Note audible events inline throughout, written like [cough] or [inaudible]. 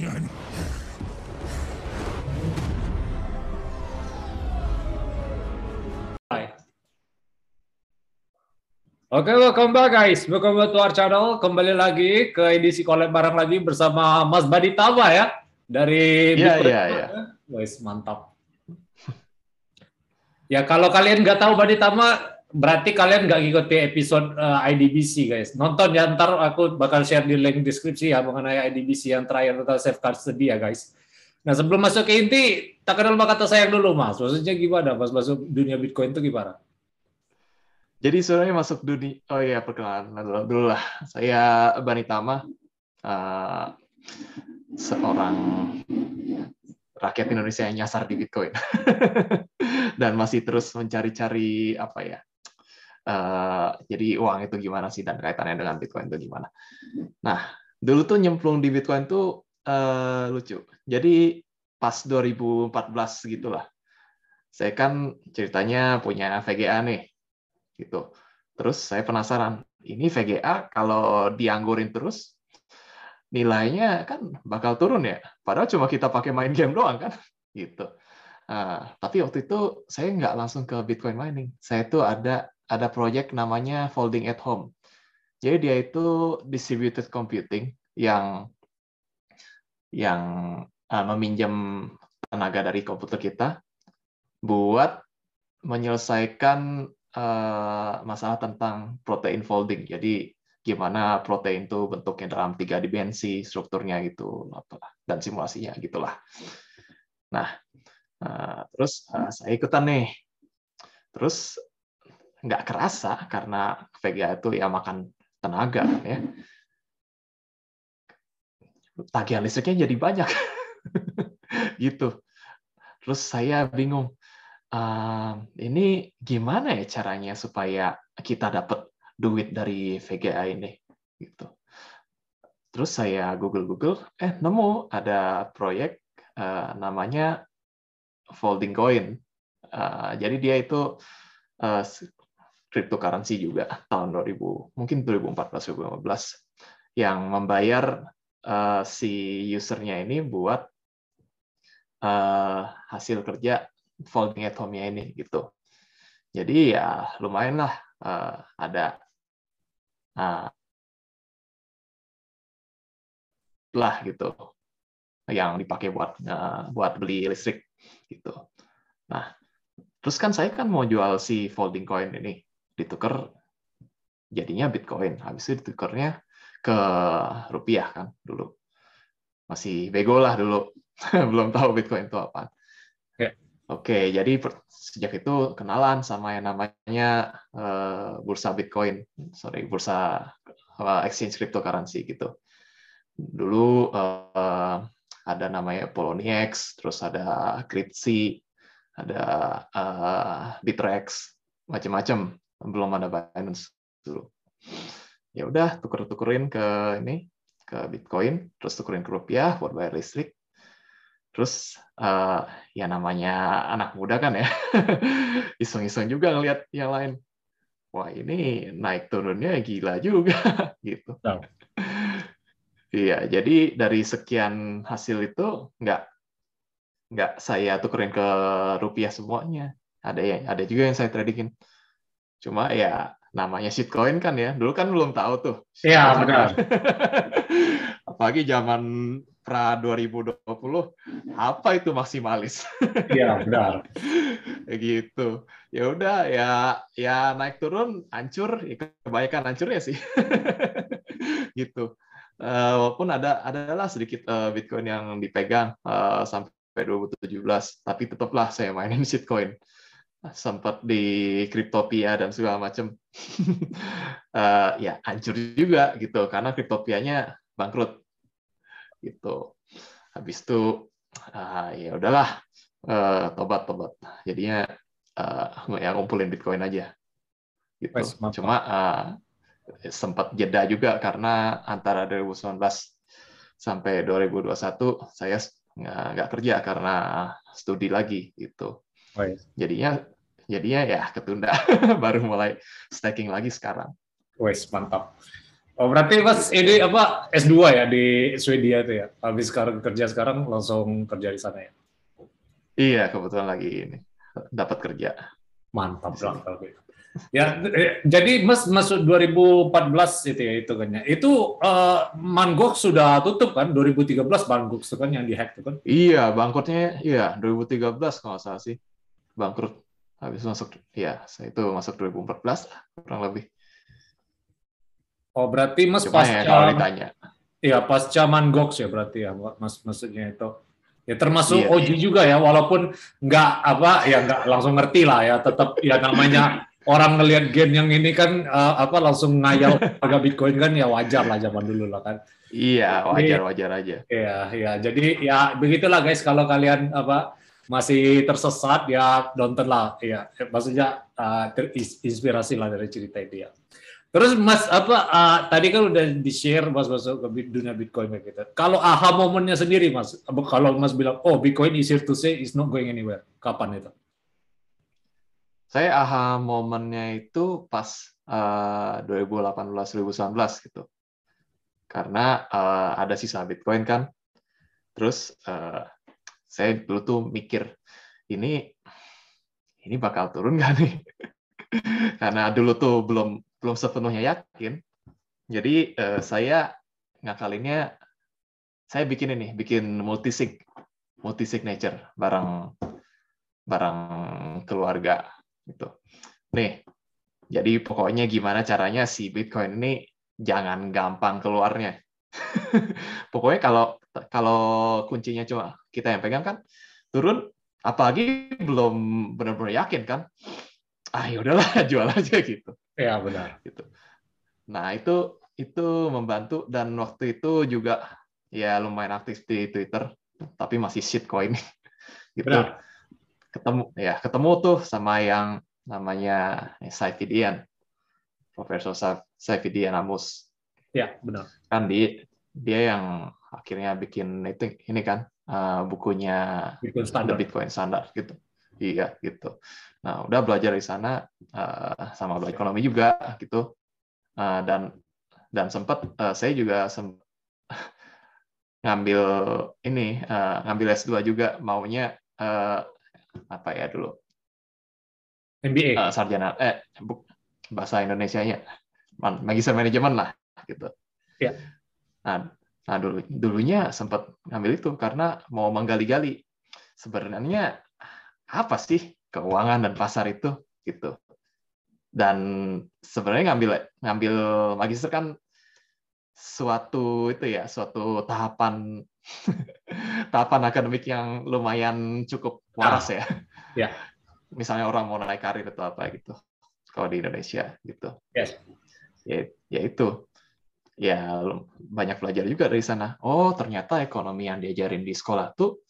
Oke, okay, welcome back guys. Welcome back to our channel. Kembali lagi ke edisi collab bareng lagi bersama Mas Badi Tama ya dari Iya, iya, iya. Wes mantap. ya kalau kalian nggak tahu Badi Tama, berarti kalian nggak ngikuti episode uh, IDBC guys. Nonton ya ntar aku bakal share di link deskripsi ya mengenai IDBC yang terakhir tentang safeguard sedih ya guys. Nah sebelum masuk ke inti, tak kenal maka kata sayang dulu mas. Maksudnya gimana mas masuk dunia Bitcoin itu gimana? Jadi sebenarnya masuk dunia, oh iya perkenalan dulu, dulu lah. Saya Bani Tama, uh, seorang rakyat Indonesia yang nyasar di Bitcoin [laughs] dan masih terus mencari-cari apa ya. Uh, jadi uang itu gimana sih dan kaitannya dengan Bitcoin itu gimana? Nah, dulu tuh nyemplung di Bitcoin tuh uh, lucu. Jadi pas 2014 gitulah. Saya kan ceritanya punya VGA nih gitu. Terus saya penasaran, ini VGA kalau dianggurin terus nilainya kan bakal turun ya. Padahal cuma kita pakai main game doang kan, gitu. Uh, tapi waktu itu saya nggak langsung ke Bitcoin mining. Saya tuh ada ada proyek namanya Folding at Home. Jadi dia itu distributed computing yang yang uh, meminjam tenaga dari komputer kita buat menyelesaikan uh, masalah tentang protein folding. Jadi gimana protein itu bentuknya dalam tiga dimensi, strukturnya gitu, dan simulasinya gitulah. Nah, uh, terus uh, saya ikutan nih. Terus nggak kerasa karena VGA itu ya makan tenaga ya. Tagihan listriknya jadi banyak. [laughs] gitu. Terus saya bingung uh, ini gimana ya caranya supaya kita dapat duit dari VGA ini gitu. Terus saya Google Google, eh nemu ada proyek uh, namanya Folding Coin. Uh, jadi dia itu uh, cryptocurrency juga tahun 2000 mungkin 2014 2015 yang membayar uh, si usernya ini buat uh, hasil kerja folding at home-nya ini gitu. Jadi ya lumayan lah uh, ada uh, lah gitu yang dipakai buat uh, buat beli listrik gitu. Nah, terus kan saya kan mau jual si folding coin ini ditukar jadinya Bitcoin. Habis itu ditukarnya ke rupiah kan dulu. Masih bego lah dulu. [laughs] Belum tahu Bitcoin itu apa. Oke, jadi sejak itu kenalan sama yang namanya uh, bursa Bitcoin, sorry bursa uh, exchange cryptocurrency gitu. Dulu uh, ada namanya Poloniex, terus ada Cryptsy, ada uh, Bitrex, macam-macam. Belum ada Binance dulu. Ya udah tuker-tukerin ke ini ke Bitcoin, terus tukerin ke rupiah buat bayar listrik Terus uh, ya namanya anak muda kan ya, [laughs] iseng-iseng juga ngelihat yang lain. Wah ini naik turunnya gila juga [laughs] gitu. Iya, jadi dari sekian hasil itu nggak nggak saya tukerin ke rupiah semuanya. Ada yang ada juga yang saya tradingin. Cuma ya namanya shitcoin kan ya. Dulu kan belum tahu tuh. Iya, benar. [laughs] Apalagi zaman pra 2020 apa itu maksimalis? [laughs] Iya benar. [laughs] gitu. Ya udah ya ya naik turun hancur, ya kebanyakan hancurnya sih. gitu. Uh, walaupun ada adalah sedikit uh, Bitcoin yang dipegang uh, sampai 2017, tapi tetaplah saya mainin shitcoin. Sempat di Cryptopia dan segala macam. uh, [laughs] ya hancur juga gitu karena Cryptopianya bangkrut gitu. Habis itu uh, ya udahlah uh, tobat tobat jadinya uh, ya ngumpulin bitcoin aja gitu. Wes, cuma uh, sempat jeda juga karena antara 2019 sampai 2021 saya nggak kerja karena studi lagi gitu. Jadinya jadinya ya ketunda [laughs] baru mulai staking lagi sekarang Wes mantap Oh berarti mas ini apa S2 ya di Swedia itu ya? Habis sekarang kerja sekarang langsung kerja di sana ya? Iya kebetulan lagi ini dapat kerja. Mantap lah kalau gitu. Ya, eh, jadi Mas masuk 2014 itu ya itu kan ya. Itu uh, Mangok sudah tutup kan 2013 Mangok itu kan yang dihack itu kan. Iya, bangkrutnya iya 2013 kalau salah sih. Bangkrut. Habis masuk ya, saya itu masuk 2014 kurang lebih. Oh, berarti Mas Cuma ya, pasca kalau ditanya. Iya, pasca Mangok ya berarti ya Mas maksudnya itu. Ya termasuk Iya, Oji juga ya, walaupun nggak apa ya nggak langsung ngerti lah ya, tetap ya namanya orang ngelihat gen yang ini kan uh, apa langsung ngayal harga Bitcoin kan ya wajar lah zaman dulu lah kan. Iya, wajar-wajar aja. Iya, iya. Jadi ya begitulah guys kalau kalian apa masih tersesat ya nonton lah ya maksudnya uh, terinspirasi lah dari cerita itu ya. Terus Mas apa uh, tadi kan udah di share Mas masuk ke dunia Bitcoin gitu. Kalau aha momennya sendiri Mas, kalau Mas bilang oh Bitcoin is here to stay is not going anywhere. Kapan itu? Saya aha momennya itu pas uh, 2018-2019 gitu. Karena uh, ada sisa Bitcoin kan. Terus uh, saya dulu tuh mikir ini ini bakal turun nggak nih? [laughs] Karena dulu tuh belum belum sepenuhnya yakin. Jadi uh, saya ngakalinnya saya bikin ini, bikin multisig, multisignature barang barang keluarga gitu. Nih, jadi pokoknya gimana caranya si Bitcoin ini jangan gampang keluarnya. [laughs] pokoknya kalau kalau kuncinya cuma kita yang pegang kan turun, apalagi belum benar-benar yakin kan, ah ya udahlah [laughs] jual aja gitu. Ya benar. Gitu. Nah itu itu membantu dan waktu itu juga ya lumayan aktif di Twitter, tapi masih shitcoin [laughs] gitu. Benar ketemu ya ketemu tuh sama yang namanya Saifidian Profesor Saifidian Amus ya benar kan di dia yang akhirnya bikin itu ini kan uh, bukunya Bitcoin Standard. The Bitcoin Standard gitu. Iya gitu. Nah udah belajar di sana uh, sama belajar ekonomi juga gitu. Uh, dan dan sempat uh, saya juga sem [laughs] ngambil ini uh, ngambil S2 juga. Maunya uh, apa ya dulu? MBA uh, sarjana eh bahasa Indonesia-nya. Magister manajemen lah gitu. Ya nah nah dulu dulunya sempat ngambil itu karena mau menggali-gali sebenarnya apa sih keuangan dan pasar itu gitu dan sebenarnya ngambil ngambil magister kan suatu itu ya suatu tahapan [laughs] tahapan akademik yang lumayan cukup waras ya. Ya. [laughs] Misalnya orang mau naik karir atau apa gitu. Kalau di Indonesia gitu. Yes. Ya, ya itu. Ya banyak belajar juga dari sana. Oh ternyata ekonomi yang diajarin di sekolah tuh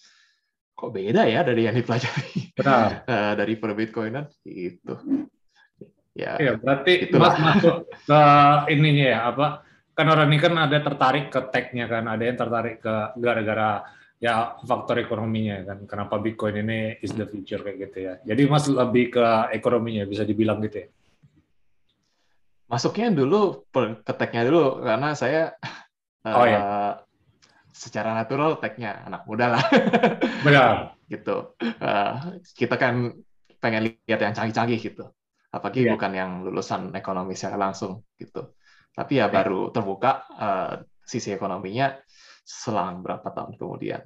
kok beda ya dari yang dipelajari Benar. [laughs] dari per Bitcoinan gitu. Ya, ya berarti itulah. Mas masuk ke ininya ya apa? Kan orang ini kan ada tertarik ke tech-nya kan, ada yang tertarik ke gara-gara ya faktor ekonominya kan. Kenapa Bitcoin ini is the future kayak gitu ya. Jadi Mas lebih ke ekonominya bisa dibilang gitu ya. Masuknya dulu ke dulu karena saya [laughs] Oh, uh, iya. secara natural tech-nya anak muda lah. [laughs] Benar. gitu. Uh, kita kan pengen lihat yang canggih-canggih gitu. Apalagi Iya. bukan yang lulusan ekonomi secara langsung gitu. Tapi ya Iya. baru terbuka uh, sisi ekonominya selang berapa tahun kemudian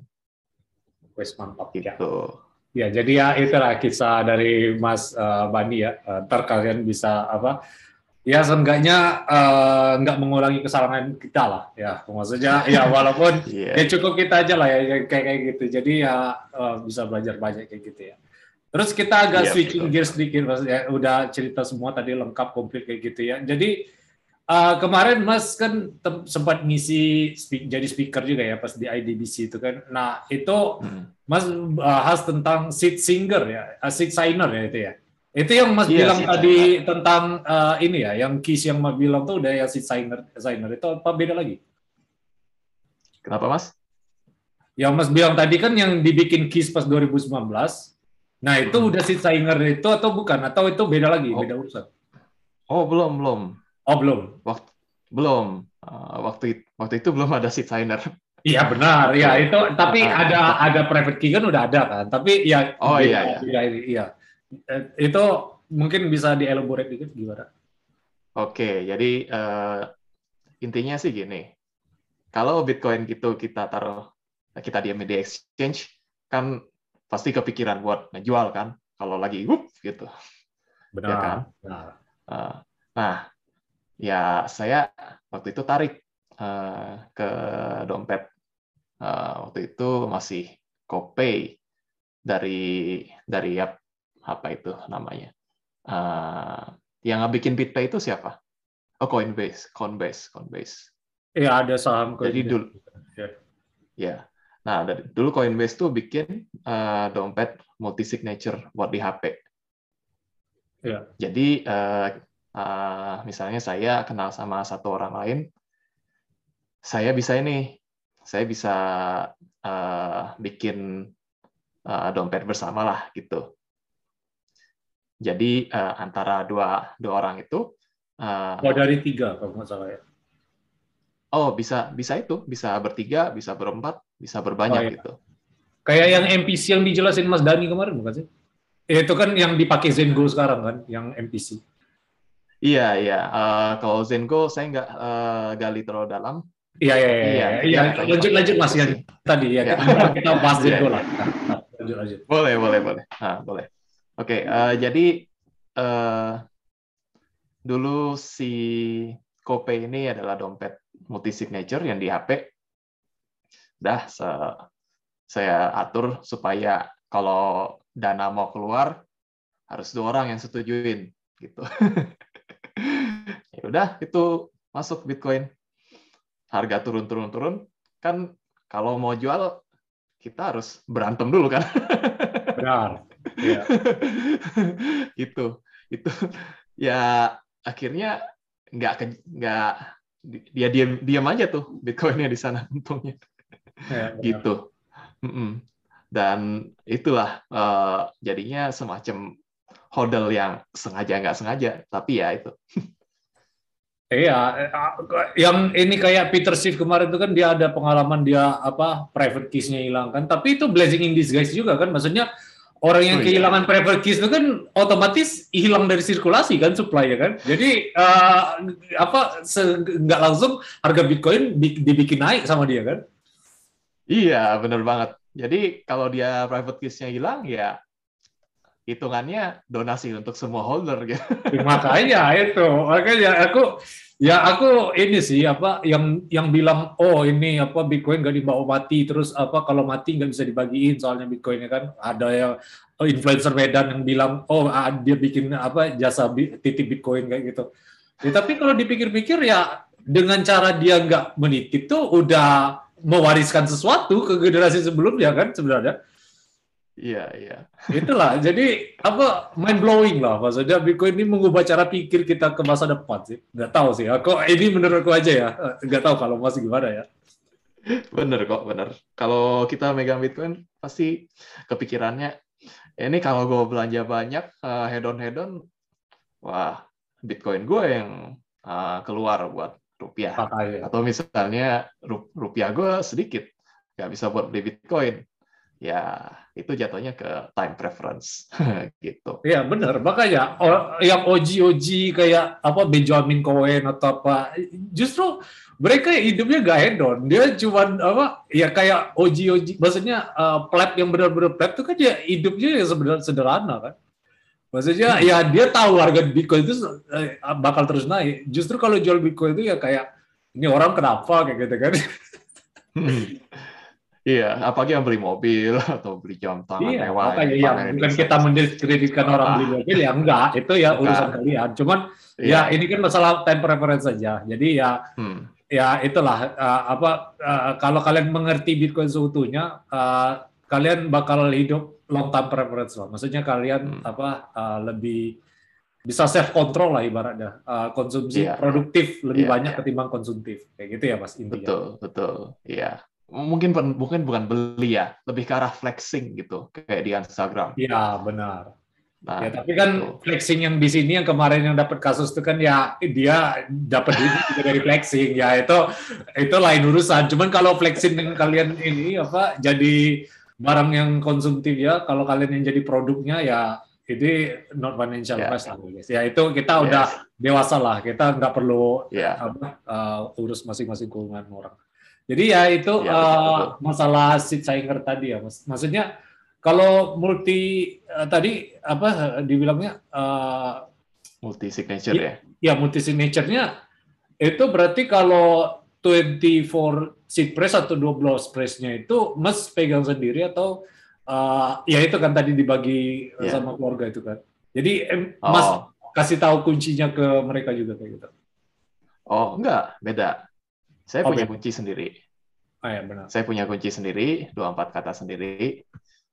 Wes mantap ya. gitu. Ya, jadi ya itulah kisah dari Mas eh, Bandi ya. Eh, ntar kalian bisa apa? Ya seenggaknya eh, nggak mengulangi kesalahan kita lah. Ya, maksudnya ya [laughs] walaupun Iya. ya cukup kita aja lah ya yang kayak kayak gitu. Jadi ya eh, bisa belajar banyak kayak gitu ya. Terus kita agak Iya, switching betul. gear sedikit, maksudnya udah cerita semua tadi lengkap komplit kayak gitu ya. Jadi eh, kemarin Mas kan sempat ngisi speak- jadi speaker juga ya pas di IDBC itu kan. Nah itu Hmm. Mas bahas tentang seed singer ya, uh, seed signer ya itu ya. Itu yang Mas Iya, bilang tadi tentang uh, ini ya, yang Kiss yang Mas bilang tuh udah ya seed signer, signer itu apa beda lagi? Kenapa Mas? Yang Mas bilang tadi kan yang dibikin Kiss pas 2019. Nah itu Hmm. udah seed signer itu atau bukan? Atau itu beda lagi, Oh. beda urusan? Oh belum belum Oh belum. waktu belum uh, waktu waktu itu belum ada seed signer. Iya benar, ya itu. Tapi uh, ada ada private key kan udah ada kan. Tapi ya. Oh iya iya. iya. Itu mungkin bisa dielaborate dikit gimana? Oke, jadi uh, intinya sih gini. Kalau Bitcoin gitu kita taruh kita diam di exchange kan pasti kepikiran buat ngejual kan kalau lagi whoop gitu. Benar. Ya kan? Benar. Uh, nah, ya saya waktu itu tarik uh, ke dompet uh, waktu itu masih GoPay dari dari apa itu namanya uh, yang bikin BitPay itu siapa? Oh Coinbase, Coinbase, Coinbase. Iya ada saham Coinbase. Jadi dulu, ya. ya. Nah dari, dulu Coinbase tuh bikin uh, dompet multi signature buat di HP. Ya. Jadi uh, uh, misalnya saya kenal sama satu orang lain, saya bisa ini, saya bisa uh, bikin uh, dompet bersama lah gitu. Jadi uh, antara dua dua orang itu. Uh, oh dari tiga kalau nggak salah ya. Oh bisa bisa itu bisa bertiga bisa berempat bisa berbanyak oh, iya. gitu. Kayak yang MPC yang dijelasin Mas Dani kemarin bukan sih? Eh, itu kan yang dipakai Zengo sekarang kan, yang MPC. Iya iya. Uh, kalau Zengo saya nggak uh, gali terlalu dalam. Iya iya iya. iya, iya. Lanjut lanjut Mas yang tadi ya. Kita, kita bahas Zengo lah. Lanjut lanjut. Boleh boleh boleh. Nah, boleh. Oke, okay, uh, eh, jadi uh, dulu si Kope ini adalah dompet multi signature yang di HP. Dah se saya atur supaya kalau dana mau keluar harus dua orang yang setujuin gitu. [laughs] ya udah itu masuk Bitcoin. Harga turun-turun-turun kan kalau mau jual kita harus berantem dulu kan. [laughs] Benar. Iya. [laughs] itu itu ya akhirnya nggak nggak dia diam diam aja tuh bitcoinnya di sana untungnya. Ya, gitu. Dan itulah uh, jadinya semacam hodl yang sengaja nggak sengaja tapi ya itu. [laughs] Iya, yang ini kayak Peter Schiff kemarin itu kan dia ada pengalaman dia apa private keys-nya hilang kan, tapi itu blessing in disguise juga kan, maksudnya orang yang oh, iya. kehilangan iya. private keys itu kan otomatis hilang dari sirkulasi kan supply ya kan. Jadi uh, apa nggak langsung harga Bitcoin dibikin naik sama dia kan? Iya, benar banget. Jadi kalau dia private keys-nya hilang ya hitungannya donasi untuk semua holder gitu. Makanya itu, makanya aku Ya aku ini sih apa yang yang bilang oh ini apa Bitcoin gak dibawa mati terus apa kalau mati nggak bisa dibagiin soalnya Bitcoinnya kan ada yang oh, influencer Medan yang bilang oh ah, dia bikin apa jasa titip Bitcoin kayak gitu. Ya, tapi kalau dipikir-pikir ya dengan cara dia nggak menitip tuh udah mewariskan sesuatu ke generasi sebelumnya kan sebenarnya. Iya, iya. Itulah. Jadi apa mind blowing lah maksudnya Bitcoin ini mengubah cara pikir kita ke masa depan sih. Nggak tahu sih. Aku ini menurutku aja ya. Nggak tahu kalau masih gimana ya. Bener kok, bener. Kalau kita megang Bitcoin pasti kepikirannya ini kalau gue belanja banyak uh, head on head on, wah Bitcoin gue yang uh, keluar buat rupiah. Atau misalnya rupiah gue sedikit, nggak bisa buat beli Bitcoin ya itu jatuhnya ke time preference [laughs] gitu. Iya benar, makanya yang oji-oji kayak apa Benjamin Cohen atau apa, justru mereka hidupnya gak hedon, dia cuma apa ya kayak oji-oji, maksudnya uh, pleb yang benar-benar pleb itu kan ya hidupnya ya sebenarnya sederhana kan. Maksudnya hmm. ya dia tahu harga Bitcoin itu eh, bakal terus naik. Justru kalau jual Bitcoin itu ya kayak ini orang kenapa kayak gitu kan. Hmm. [laughs] Iya, apalagi yang beli mobil [laughs] atau beli jam tangan iya, mewah. Makanya ya, bukan kita mendiskreditkan orang beli mobil ya enggak, itu ya urusan enggak. kalian. Cuman iya. ya ini kan masalah time preference saja. Jadi ya hmm. ya itulah uh, apa uh, kalau kalian mengerti Bitcoin seutuhnya, uh, kalian bakal hidup long time preference lah. Maksudnya kalian hmm. apa uh, lebih bisa self control lah ibaratnya uh, konsumsi yeah. produktif lebih yeah, banyak yeah. ketimbang konsumtif kayak gitu ya mas intinya betul betul iya mungkin mungkin bukan beli ya, lebih ke arah flexing gitu, kayak di Instagram. Iya, benar. Nah, ya, tapi kan itu. flexing yang di sini yang kemarin yang dapat kasus itu kan ya dia dapat duit juga dari flexing ya itu itu lain urusan. Cuman kalau flexing dengan kalian ini apa jadi barang yang konsumtif ya, kalau kalian yang jadi produknya ya ini not financial yeah. lah guys. Ya itu kita yes. udah dewasa lah, kita nggak perlu yeah. apa, uh, urus masing-masing keuangan orang. Jadi ya itu ya, uh, betul. masalah seat singer tadi ya, mas. Maksudnya kalau multi uh, tadi apa dibilangnya uh, multi signature ya? Ya multi signaturenya itu berarti kalau 24 seat press atau 12 pressnya itu mas pegang sendiri atau uh, ya itu kan tadi dibagi yeah. sama keluarga itu kan. Jadi oh. mas kasih tahu kuncinya ke mereka juga kayak gitu. Oh enggak beda. Saya oh, punya kunci sendiri. Oh, ya, benar. Saya punya kunci sendiri, 24 kata sendiri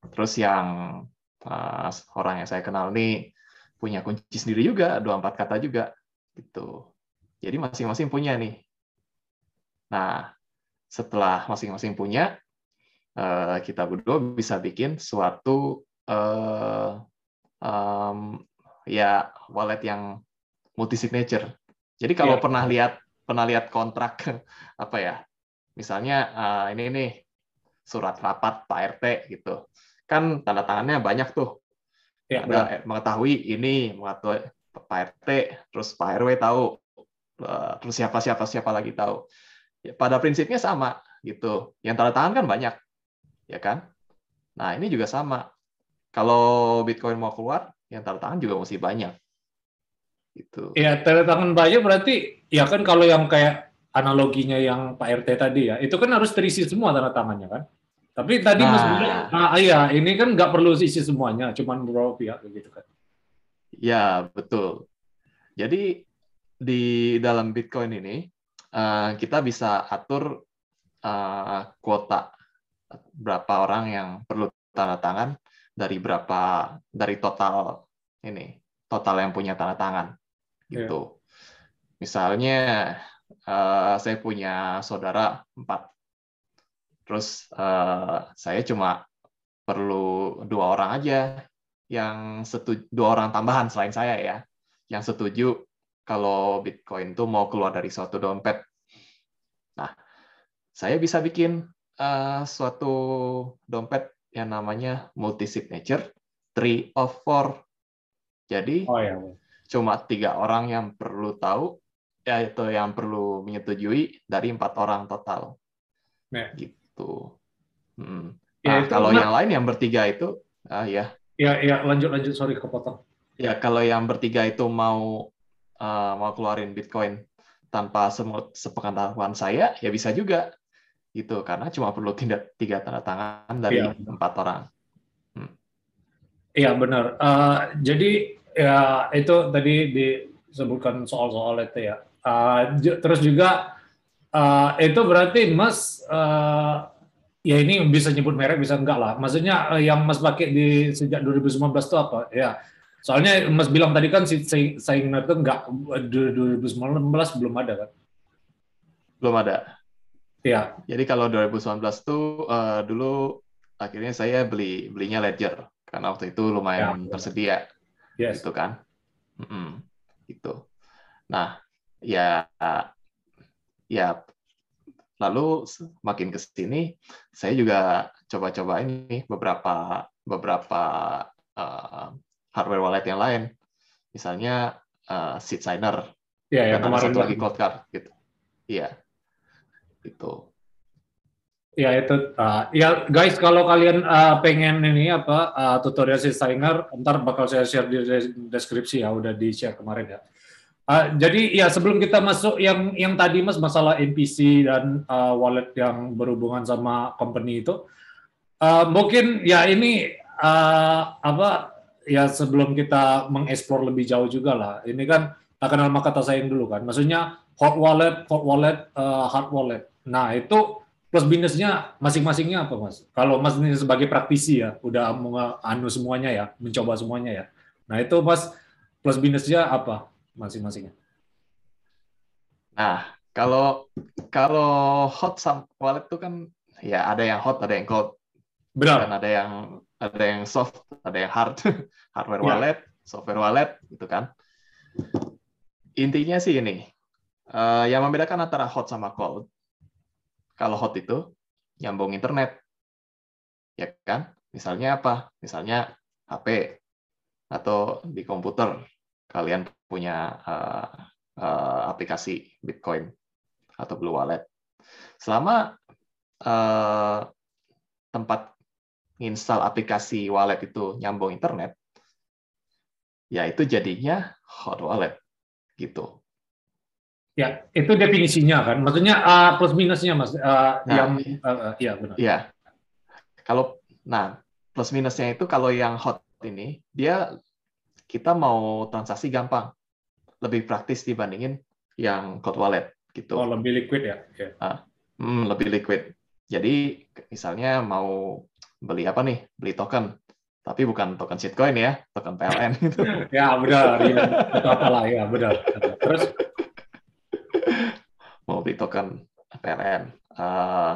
Terus yang uh, orang yang saya kenal ini punya kunci sendiri juga, dua empat kata juga, gitu. Jadi masing-masing punya nih. Nah, setelah masing-masing punya, uh, kita berdua bisa bikin suatu uh, um, ya wallet yang multi signature. Jadi kalau yeah. pernah lihat pernah lihat kontrak [laughs] apa ya, misalnya uh, ini nih surat rapat Pak RT gitu kan tanda tangannya banyak tuh. Ya, ada mengetahui ini, mengetahui Pak RT, terus Pak RW tahu, eh, terus siapa siapa siapa lagi tahu. Ya, pada prinsipnya sama gitu. Yang tanda tangan kan banyak, ya kan? Nah ini juga sama. Kalau Bitcoin mau keluar, yang tanda tangan juga mesti banyak. Gitu. Ya tanda tangan banyak berarti ya kan kalau yang kayak analoginya yang Pak RT tadi ya, itu kan harus terisi semua tanda tangannya kan? Tapi tadi nah, Mas bilang, ah iya, ini kan nggak perlu isi semuanya, cuma beberapa pihak gitu kan. Ya, betul. Jadi di dalam Bitcoin ini uh, kita bisa atur uh, kuota berapa orang yang perlu tanda tangan dari berapa dari total ini total yang punya tanda tangan. Gitu. Yeah. Misalnya uh, saya punya saudara empat Terus uh, saya cuma perlu dua orang aja yang setuju, dua orang tambahan selain saya ya, yang setuju kalau Bitcoin itu mau keluar dari suatu dompet. Nah, saya bisa bikin uh, suatu dompet yang namanya multi signature three of four. Jadi oh, ya. Cuma tiga orang yang perlu tahu, yaitu yang perlu menyetujui dari empat orang total. Ya. Gitu. Hmm. Ya, nah, kalau yang lain yang bertiga itu, ah ya. Ya, ya lanjut lanjut sorry kepotong. Ya kalau yang bertiga itu mau uh, mau keluarin Bitcoin tanpa sepengetahuan saya, ya bisa juga gitu karena cuma perlu tindak tiga tanda tangan dari ya. empat orang. Iya hmm. benar. Uh, jadi ya itu tadi disebutkan soal-soal itu ya. Uh, terus juga uh, itu berarti Mas uh, ya ini bisa nyebut merek bisa enggak lah. Maksudnya uh, yang Mas pakai di sejak 2019 itu apa? Ya. Soalnya Mas bilang tadi kan si saing itu enggak 2019 belum ada kan? Belum ada. Ya. Jadi kalau 2019 tuh uh, dulu akhirnya saya beli belinya Ledger karena waktu itu lumayan ya, tersedia. Yes. Gitu kan. Mm -hmm. Gitu. Nah, ya ya lalu makin ke sini saya juga coba-coba ini beberapa beberapa uh, hardware wallet yang lain misalnya uh, seed signer ya, ya, kemarin satu lagi cold card gitu iya itu ya itu uh, ya guys kalau kalian uh, pengen ini apa uh, tutorial seed signer ntar bakal saya share di deskripsi ya udah di share kemarin ya Uh, jadi ya sebelum kita masuk yang yang tadi mas masalah NPC dan uh, wallet yang berhubungan sama company itu, uh, mungkin ya ini uh, apa ya sebelum kita mengeksplor lebih jauh juga lah. Ini kan tak kenal maka kata sayang dulu kan. Maksudnya hot wallet, hot wallet, uh, hard wallet. Nah itu plus minusnya masing-masingnya apa mas? Kalau mas ini sebagai praktisi ya, udah mau anu semuanya ya, mencoba semuanya ya. Nah itu mas plus minusnya apa? masing-masingnya? Nah, kalau kalau hot wallet itu kan ya ada yang hot, ada yang cold. Benar. Dan ada yang ada yang soft, ada yang hard, [laughs] hardware Ya. wallet, software wallet, gitu kan. Intinya sih ini, eh, yang membedakan antara hot sama cold. Kalau hot itu nyambung internet, ya kan? Misalnya apa? Misalnya HP atau di komputer kalian punya eh, eh, aplikasi Bitcoin atau Blue Wallet. Selama eh, tempat install aplikasi wallet itu nyambung internet, ya itu jadinya hot wallet gitu. Ya, itu definisinya kan. Maksudnya uh, plus minusnya Mas Uh, Nah, yang uh, uh, iya benar. Iya. Kalau nah plus minusnya itu kalau yang hot ini dia kita mau transaksi gampang, lebih praktis dibandingin yang cold wallet gitu. Oh, lebih liquid ya. Ya. Hmm, lebih liquid. Jadi misalnya mau beli apa nih? Beli token. Tapi bukan token shitcoin ya, token PLN gitu. [laughs] Ya, benar. Ya, itu apalah ya, benar. Terus Mau beli token PLN. Eh,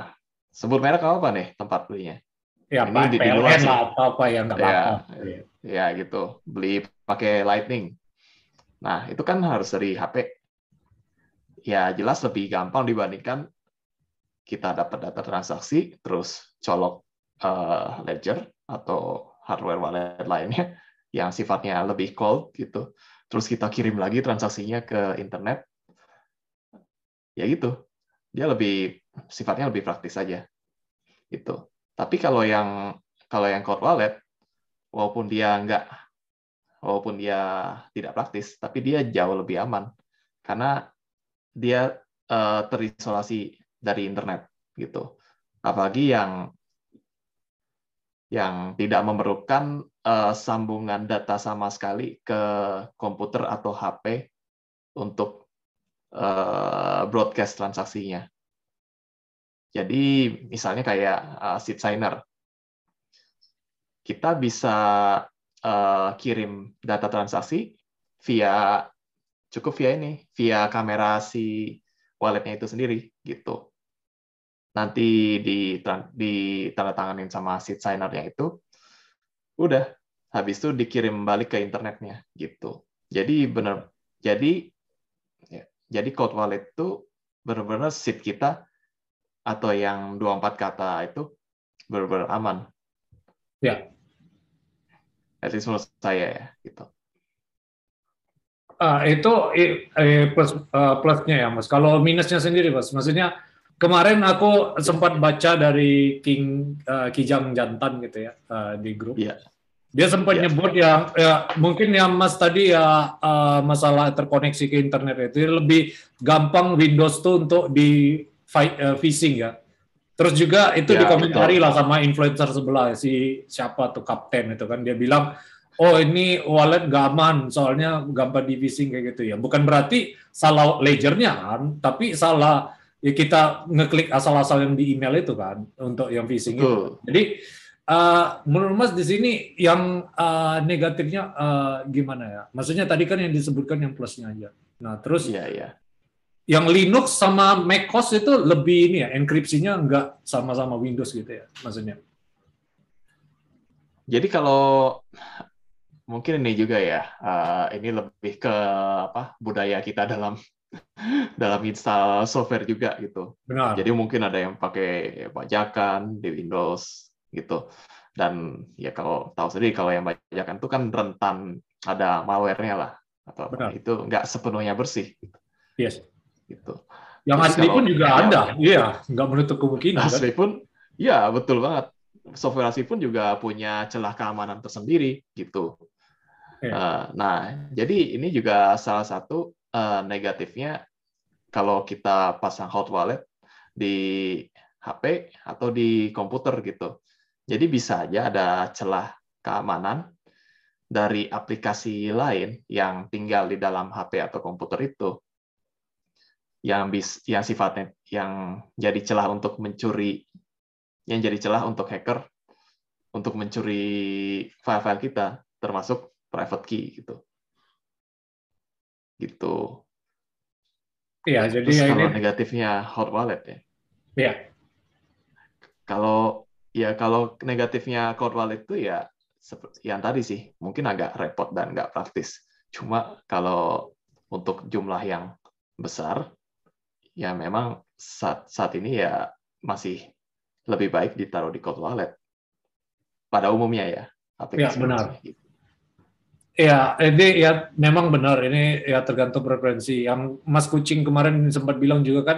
sebut merek apa nih tempat belinya? ya Ini di- di luar PLN sih. lah apa apa yang nggak Ya. apa-apa. Iya. Ya gitu, beli pakai Lightning. Nah, itu kan harus dari HP. Ya jelas lebih gampang dibandingkan kita dapat data transaksi, terus colok eh, ledger atau hardware wallet lainnya yang sifatnya lebih cold gitu. Terus kita kirim lagi transaksinya ke internet. Ya gitu. Dia lebih sifatnya lebih praktis saja. Gitu. Tapi kalau yang kalau yang cold wallet walaupun dia nggak walaupun dia tidak praktis, tapi dia jauh lebih aman karena dia eh, terisolasi dari internet gitu. Apalagi yang yang tidak memerlukan eh, sambungan data sama sekali ke komputer atau HP untuk eh, broadcast transaksinya. Jadi misalnya kayak eh, seed signer, kita bisa eh, kirim data transaksi via cukup via ini, via kamera si walletnya itu sendiri gitu. Nanti di ditandatanganin sama seed signer-nya itu, udah habis itu dikirim balik ke internetnya gitu. Jadi benar, jadi jadi cold wallet itu benar-benar seed kita atau yang 24 kata itu benar-benar aman. Ya. At least menurut saya ya gitu. Ah, itu eh, plus eh, plusnya ya Mas. Kalau minusnya sendiri Mas, maksudnya kemarin aku sempat baca dari King eh, Kijang Jantan gitu ya eh, di grup. Iya. Dia sempat Iya. nyebut yang ya mungkin yang Mas tadi ya eh, masalah terkoneksi ke internet itu lebih gampang Windows tuh untuk di fi- eh, phishing ya. Terus juga itu Ya, dikomentari betul. lah sama influencer sebelah si siapa tuh kapten itu kan dia bilang oh ini wallet gak aman soalnya gampang di phishing kayak gitu ya. Bukan berarti salah ledgernya kan, tapi salah ya kita ngeklik asal-asal yang di email itu kan untuk yang phishing itu. Jadi eh, menurut Mas di sini yang eh, negatifnya eh, gimana ya? Maksudnya tadi kan yang disebutkan yang plusnya aja. Nah terus Iya, iya. yang Linux sama macOS itu lebih ini ya enkripsinya nggak sama-sama Windows gitu ya maksudnya. Jadi kalau mungkin ini juga ya, eh, ini lebih ke apa budaya kita dalam [laughs] dalam install software juga gitu. Benar. Jadi mungkin ada yang pakai bajakan di Windows gitu. Dan ya kalau tahu sendiri kalau yang bajakan itu kan rentan ada malware-nya lah atau apa. Benar. itu nggak sepenuhnya bersih Yes. gitu. Yang Jadi asli pun juga ya, ada. Iya, nggak menutup kemungkinan. kan? Asli pun, ya betul banget. Software asli pun juga punya celah keamanan tersendiri gitu. Iya. Eh, Nah, jadi ini juga salah satu eh, negatifnya kalau kita pasang hot wallet di HP atau di komputer gitu. Jadi bisa aja ada celah keamanan dari aplikasi lain yang tinggal di dalam HP atau komputer itu yang bis yang sifatnya yang jadi celah untuk mencuri yang jadi celah untuk hacker untuk mencuri file-file kita termasuk private key gitu. Gitu. Iya, jadi terus ya kalau ini negatifnya hot wallet ya. Iya. kalau ya kalau negatifnya cold wallet itu ya seperti yang tadi sih mungkin agak repot dan nggak praktis. Cuma kalau untuk jumlah yang besar ya memang saat saat ini ya masih lebih baik ditaruh di cold wallet pada umumnya ya. Ya benar. Gitu. Ya, ini ya memang benar ini ya tergantung preferensi. Yang Mas Kucing kemarin sempat bilang juga kan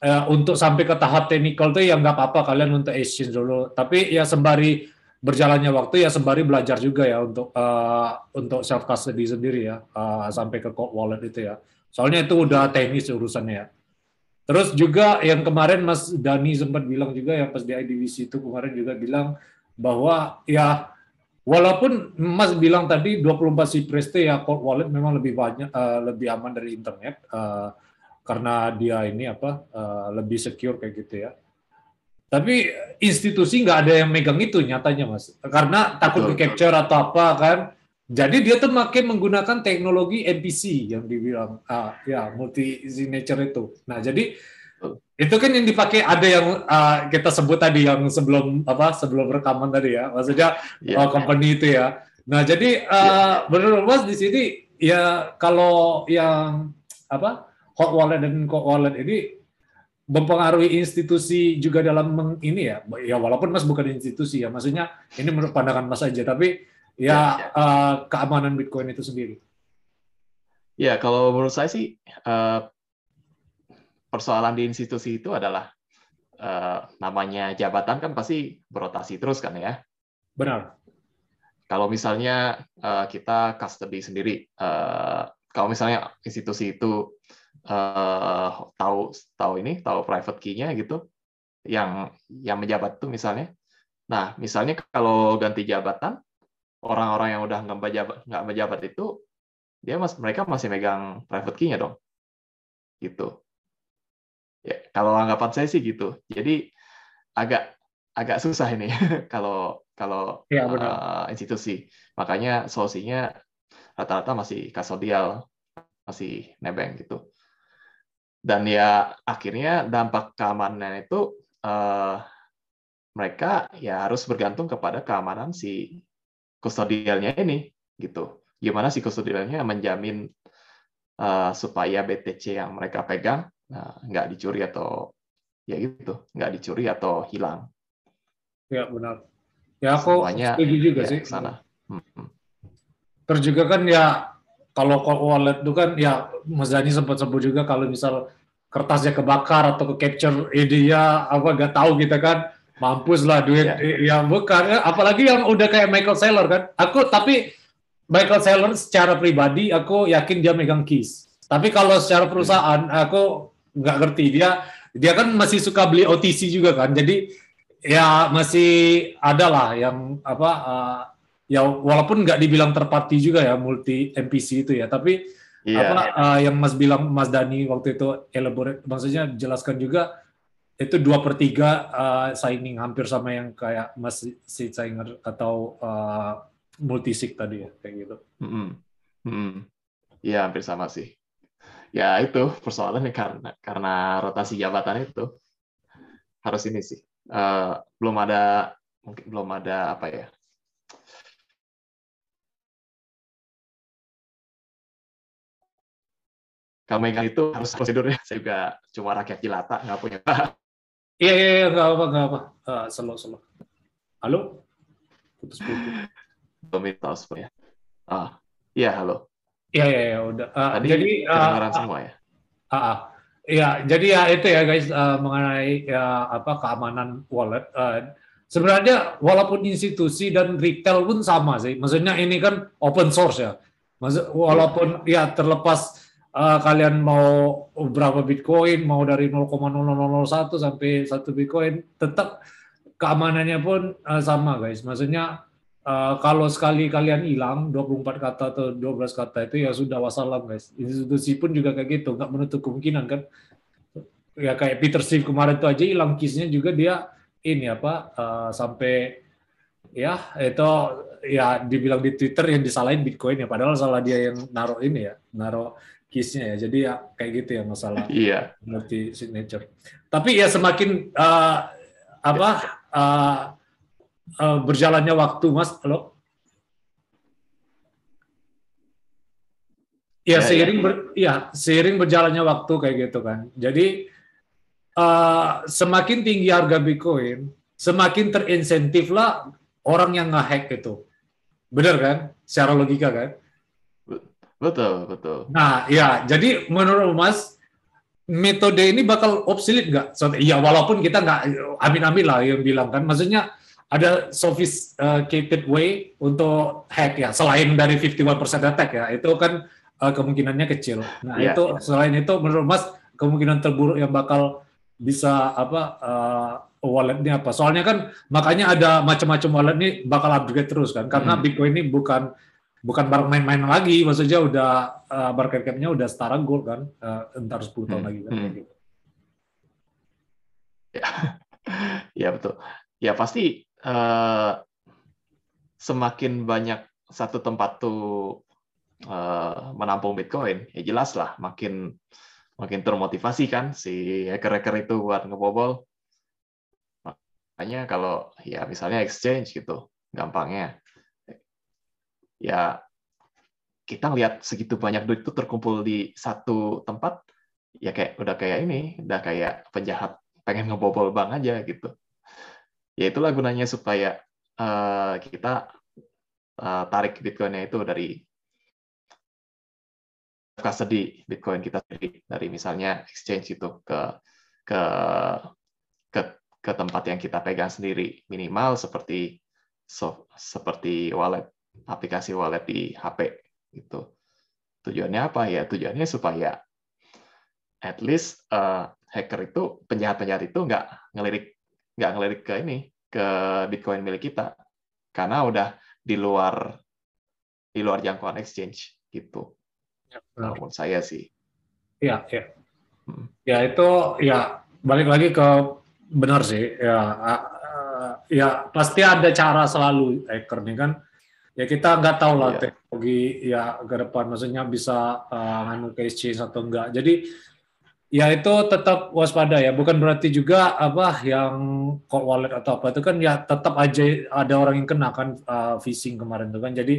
eh, untuk sampai ke tahap teknikal tuh ya nggak apa-apa kalian untuk exchange dulu. Tapi ya sembari berjalannya waktu ya sembari belajar juga ya untuk uh, untuk self custody sendiri ya uh, sampai ke cold wallet itu ya. Soalnya itu udah teknis urusannya ya. Terus juga yang kemarin Mas Dani sempat bilang juga yang pas di IDVC itu kemarin juga bilang bahwa ya walaupun Mas bilang tadi 24 si Preste ya cold wallet memang lebih banyak uh, lebih aman dari internet uh, karena dia ini apa uh, lebih secure kayak gitu ya. Tapi institusi nggak ada yang megang itu nyatanya mas, karena takut di capture atau apa kan. Jadi dia tuh makin menggunakan teknologi MPC yang dibilang ah, ya multi signature itu. Nah jadi itu kan yang dipakai ada yang uh, kita sebut tadi yang sebelum apa sebelum rekaman tadi ya, maksudnya yeah. uh, company itu ya. Nah jadi uh, yeah. menurut mas di sini ya kalau yang apa hot wallet dan cold wallet ini mempengaruhi institusi juga dalam meng, ini ya. Ya walaupun mas bukan institusi ya maksudnya ini menurut pandangan mas aja tapi ya, ya, ya. Uh, keamanan bitcoin itu sendiri. Ya kalau menurut saya sih uh, persoalan di institusi itu adalah uh, namanya jabatan kan pasti berotasi terus kan ya? Benar. Kalau misalnya uh, kita custody sendiri uh, kalau misalnya institusi itu uh, tahu tahu ini tahu private key-nya gitu yang yang menjabat tuh misalnya. Nah misalnya kalau ganti jabatan orang-orang yang udah nggak menjabat nggak menjabat itu dia mas mereka masih megang private key-nya dong gitu. Ya kalau anggapan saya sih gitu. Jadi agak agak susah ini [laughs] kalau kalau ya, uh, institusi. Makanya solusinya rata-rata masih kasodial masih nebeng gitu dan ya akhirnya dampak keamanan itu uh, mereka ya harus bergantung kepada keamanan si kustodialnya ini gitu. Gimana si kustodialnya menjamin uh, supaya BTC yang mereka pegang uh, nggak dicuri atau ya gitu nggak dicuri atau hilang. Ya benar. Ya aku Semuanya, setuju juga ya, sih. sana hmm. terus juga kan ya kalau wallet itu kan ya Mas Dani sempat sebut juga kalau misal kertasnya kebakar atau ke capture ide apa gak tahu kita kan. Mampus lah duit yeah. yang bukan. Ya. apalagi yang udah kayak Michael Saylor kan. Aku tapi Michael Saylor secara pribadi aku yakin dia megang keys. Tapi kalau secara perusahaan aku nggak ngerti. Dia dia kan masih suka beli OTC juga kan. Jadi ya masih ada lah yang apa uh, ya walaupun nggak dibilang terpati juga ya multi MPC itu ya tapi yeah, apa yeah. Uh, yang Mas bilang Mas Dani waktu itu elaborate maksudnya jelaskan juga itu dua per tiga uh, signing hampir sama yang kayak Mas Singer atau uh, multisig tadi ya kayak gitu. Mm -hmm. Mm -hmm. Ya hampir sama sih. Ya itu persoalannya karena karena rotasi jabatan itu harus ini sih. Uh, belum ada mungkin belum ada apa ya kalau megang itu harus prosedurnya. Saya juga cuma rakyat jelata, nggak punya. Iya, iya, iya, nggak apa, nggak apa. Uh, selo, selo. Halo? Putus-putus. Minta ya. Ah, iya, halo. Iya, iya, iya, udah. Uh, Tadi jadi, kedengaran uh, semua ya? Ah, uh, uh, Iya, jadi ya itu ya guys uh, mengenai ya apa keamanan wallet. Uh, sebenarnya walaupun institusi dan retail pun sama sih. Maksudnya ini kan open source ya. Maksud walaupun ya terlepas uh, kalian mau berapa Bitcoin, mau dari 0,0001 sampai satu Bitcoin, tetap keamanannya pun uh, sama guys. Maksudnya uh, kalau sekali kalian hilang 24 kata atau 12 kata itu ya sudah wassalam guys. Institusi pun juga kayak gitu, nggak menutup kemungkinan kan. Ya kayak Peter Steve kemarin itu aja hilang kisnya juga dia ini apa uh, sampai ya itu ya dibilang di Twitter yang disalahin Bitcoin ya padahal salah dia yang naruh ini ya naruh keysnya ya. Jadi ya kayak gitu ya masalah iya. multi signature. Tapi ya semakin uh, apa uh, uh, berjalannya waktu, Mas. Halo. Ya, ya seiring ya. Ber, ya seiring berjalannya waktu kayak gitu kan. Jadi uh, semakin tinggi harga Bitcoin, semakin terinsentif lah orang yang ngehack itu. Benar kan? Secara logika kan? Betul, betul. Nah, ya, jadi menurut Mas, metode ini bakal obsolete nggak? So, ya, walaupun kita nggak amin-amin lah yang bilang kan. Maksudnya ada sophisticated way untuk hack ya, selain dari 51% attack ya, itu kan uh, kemungkinannya kecil. Nah, yeah, itu yeah. selain itu menurut Mas, kemungkinan terburuk yang bakal bisa apa uh, walletnya apa? Soalnya kan makanya ada macam-macam wallet ini bakal upgrade terus kan, karena hmm. Bitcoin ini bukan bukan barang main-main lagi, maksudnya udah uh, market cap-nya udah setara gold kan, uh, entar 10 tahun hmm. lagi kan. Hmm. Gitu. Ya. [laughs] ya betul. Ya pasti uh, semakin banyak satu tempat tuh uh, menampung Bitcoin, ya jelas lah makin makin termotivasi kan si hacker-hacker itu buat ngebobol. Makanya kalau ya misalnya exchange gitu, gampangnya ya kita lihat segitu banyak duit itu terkumpul di satu tempat ya kayak udah kayak ini udah kayak penjahat pengen ngebobol bank aja gitu. Ya itulah gunanya supaya uh, kita uh, tarik bitcoinnya itu dari custody bitcoin kita dari, dari misalnya exchange itu ke ke ke ke tempat yang kita pegang sendiri. Minimal seperti so, seperti wallet aplikasi wallet di HP gitu. Tujuannya apa ya? Tujuannya supaya at least uh, hacker itu penjahat-penjahat itu nggak ngelirik nggak ngelirik ke ini ke Bitcoin milik kita karena udah di luar di luar jangkauan exchange gitu. Ya, menurut saya sih. Iya, iya. Hmm. Ya itu ya balik lagi ke benar sih ya ya pasti ada cara selalu hacker nih kan ya kita nggak tahu lah yeah. teknologi ya ke depan. Maksudnya bisa uh, nganu ke exchange atau enggak jadi ya itu tetap waspada ya. Bukan berarti juga apa yang cold wallet atau apa itu kan ya tetap aja ada orang yang kena kan uh, phishing kemarin itu kan. Jadi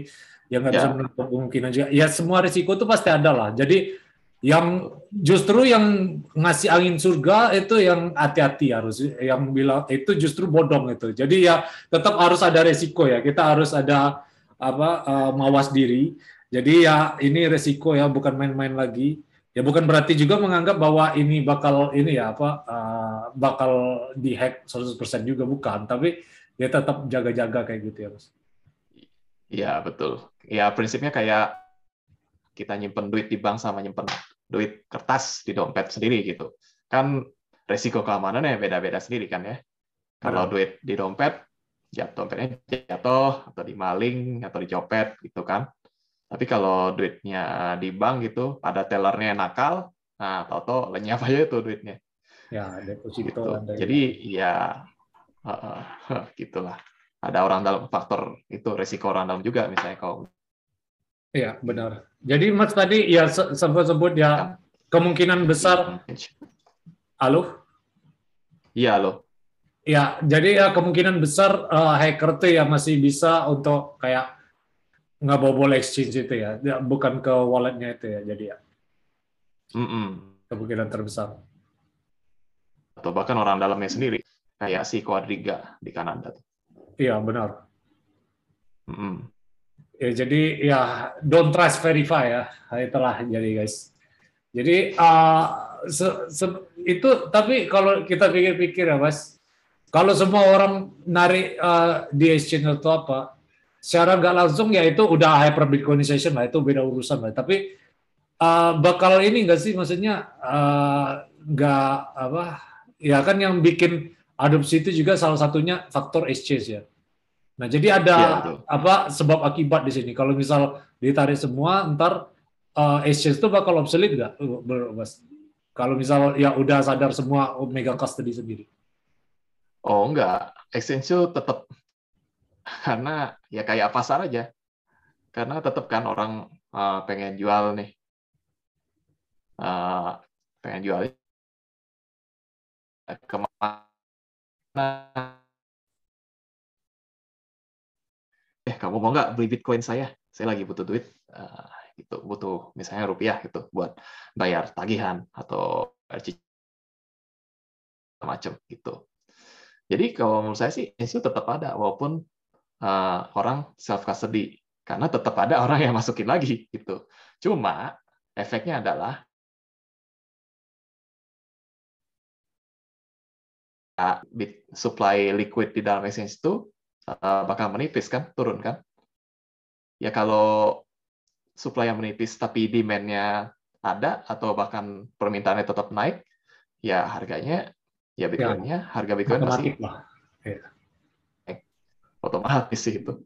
ya nggak bisa yeah. menutup kemungkinan juga. Ya semua risiko itu pasti ada lah. Jadi yang justru yang ngasih angin surga itu yang hati-hati harus. Yang bilang itu justru bodong itu. Jadi ya tetap harus ada resiko ya. Kita harus ada apa uh, mawas diri. Jadi ya ini resiko ya bukan main-main lagi. Ya bukan berarti juga menganggap bahwa ini bakal ini ya apa uh, bakal dihack 100% juga bukan, tapi ya tetap jaga-jaga kayak gitu ya, Mas. Iya, betul. Ya prinsipnya kayak kita nyimpen duit di bank sama nyimpen duit kertas di dompet sendiri gitu. Kan resiko keamanannya beda-beda sendiri kan ya. Kalau duit di dompet jatuh jatuh atau dimaling atau dicopet gitu kan. Tapi kalau duitnya di bank gitu, ada tellernya nakal, nah toto lenyap aja tuh duitnya. Ya, deposito. Gitu. Jadi ya uh, uh, gitulah. Ada orang dalam faktor itu resiko orang dalam juga misalnya kalau Iya, benar. Jadi Mas tadi ya sebut-sebut ya, ya kemungkinan besar Halo? Iya, halo. Ya, jadi ya kemungkinan besar uh, hacker tuh ya masih bisa untuk kayak nggak bawa exchange itu ya, ya bukan ke walletnya itu ya, jadi ya. Mm -mm. Kemungkinan terbesar. Atau bahkan orang dalamnya sendiri, kayak si Quadriga di Kanada. Iya, benar. Mm -mm. Ya, jadi ya don't trust verify ya, nah, itulah jadi guys. Jadi uh, se, se, itu tapi kalau kita pikir-pikir ya mas, kalau semua orang narik uh, di exchange atau apa, secara nggak langsung ya itu udah hyper bitcoinization lah, itu beda urusan lah. Tapi uh, bakal ini nggak sih, maksudnya uh, nggak apa? Ya kan yang bikin adopsi itu juga salah satunya faktor exchange ya. Nah jadi ada ya, apa sebab akibat di sini. Kalau misal ditarik semua, ntar uh, exchange itu bakal obsolete nggak, Kalau misal ya udah sadar semua megang custody sendiri. Oh enggak, Essential tetap karena ya kayak pasar aja. Karena tetap kan orang uh, pengen jual nih, uh, pengen jual. Ke mana? Kamu mau nggak beli Bitcoin saya? Saya lagi butuh duit, uh, gitu, butuh misalnya rupiah gitu buat bayar tagihan atau macam gitu. Jadi kalau menurut saya sih itu tetap ada walaupun uh, orang self custody karena tetap ada orang yang masukin lagi gitu. Cuma efeknya adalah supply liquid di dalam exchange itu uh, bakal menipis kan, turun kan? Ya kalau supply yang menipis tapi demand-nya ada atau bahkan permintaannya tetap naik, ya harganya ya, Bitcoin-nya, ya, harga Bitcoin pasti lah. Ya. otomatis sih itu.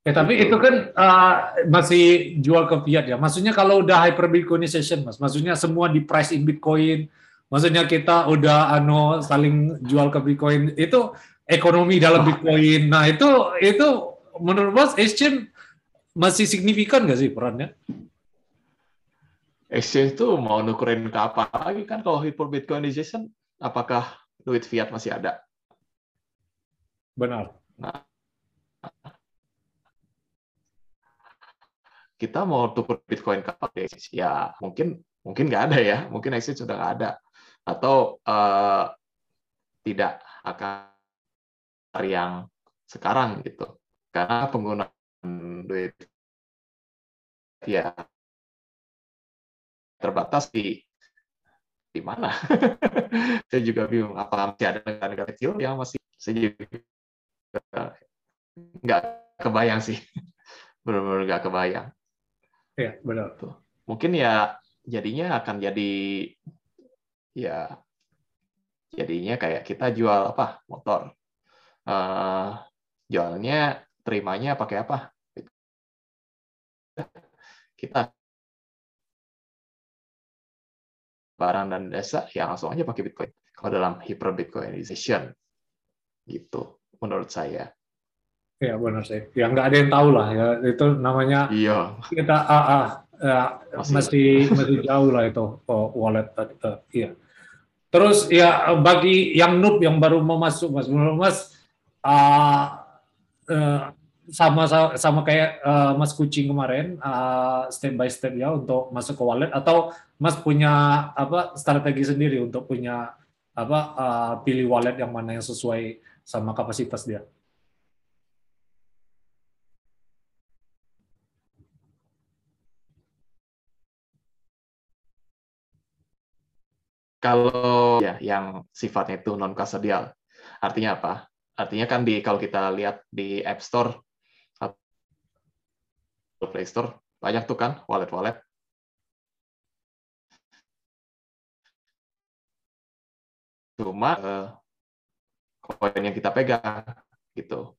Ya, tapi itu, itu kan uh, masih jual ke fiat ya. Maksudnya kalau udah hyper Bitcoinization, Mas. Maksudnya semua di price in Bitcoin. Maksudnya kita udah ano saling jual ke Bitcoin. Itu ekonomi dalam Bitcoin. Nah, itu itu menurut Mas exchange masih signifikan nggak sih perannya? Exchange itu mau nukerin ke apa lagi? Kan kalau hyper Bitcoinization, apakah duit fiat masih ada? Benar. Nah, kita mau tuker Bitcoin ke apa? Ya mungkin mungkin nggak ada ya, mungkin exchange sudah nggak ada. Atau uh, tidak akan yang sekarang gitu. Karena penggunaan duit ya terbatas di di mana? [laughs] saya juga bingung apa masih ada negara-negara kecil yang masih saya juga nggak kebayang sih, [laughs] benar-benar nggak kebayang. Ya benar. Tuh. Mungkin ya jadinya akan jadi ya jadinya kayak kita jual apa motor, uh, jualnya terimanya pakai apa? Kita barang dan jasa ya langsung aja pakai Bitcoin. Kalau dalam hyper Bitcoinization gitu menurut saya. Ya benar sih. Ya nggak ada yang tahu lah ya itu namanya. Iya. Kita ah, ah, ya, masih [laughs] masih jauh lah itu oh, wallet tadi. Uh, iya. Terus ya bagi yang noob yang baru mau masuk mas, menurut mas uh, uh, sama sama kayak uh, Mas Kucing kemarin uh, step by step ya untuk masuk ke wallet atau Mas punya apa strategi sendiri untuk punya apa uh, pilih wallet yang mana yang sesuai sama kapasitas dia? Kalau ya yang sifatnya itu non custodial, artinya apa? Artinya kan di kalau kita lihat di App Store Play Store banyak tuh kan wallet-wallet. Cuma uh, koin yang kita pegang gitu.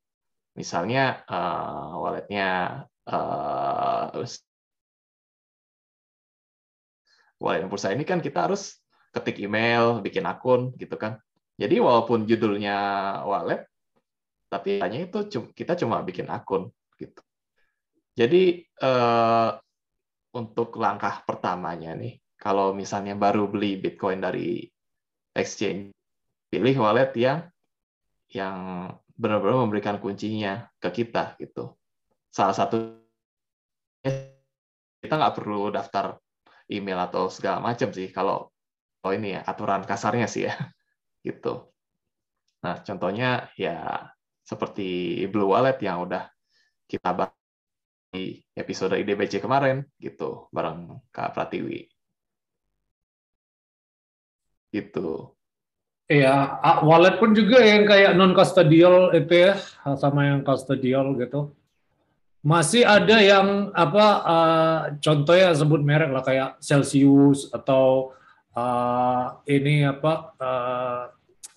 Misalnya uh, walletnya uh, wallet pulsa ini kan kita harus ketik email, bikin akun gitu kan. Jadi walaupun judulnya wallet, tapi hanya itu kita cuma bikin akun gitu. Jadi uh, untuk langkah pertamanya nih, kalau misalnya baru beli Bitcoin dari exchange, pilih wallet yang yang benar-benar memberikan kuncinya ke kita gitu. Salah satu kita nggak perlu daftar email atau segala macam sih kalau oh ini ya aturan kasarnya sih ya [laughs] gitu. Nah contohnya ya seperti Blue Wallet yang udah kita bahas episode IDBC kemarin gitu bareng Kak Pratiwi. Gitu. Iya, wallet pun juga yang kayak non custodial itu ya sama yang custodial gitu. Masih ada yang apa uh, contohnya sebut merek lah kayak Celsius atau uh, ini apa uh,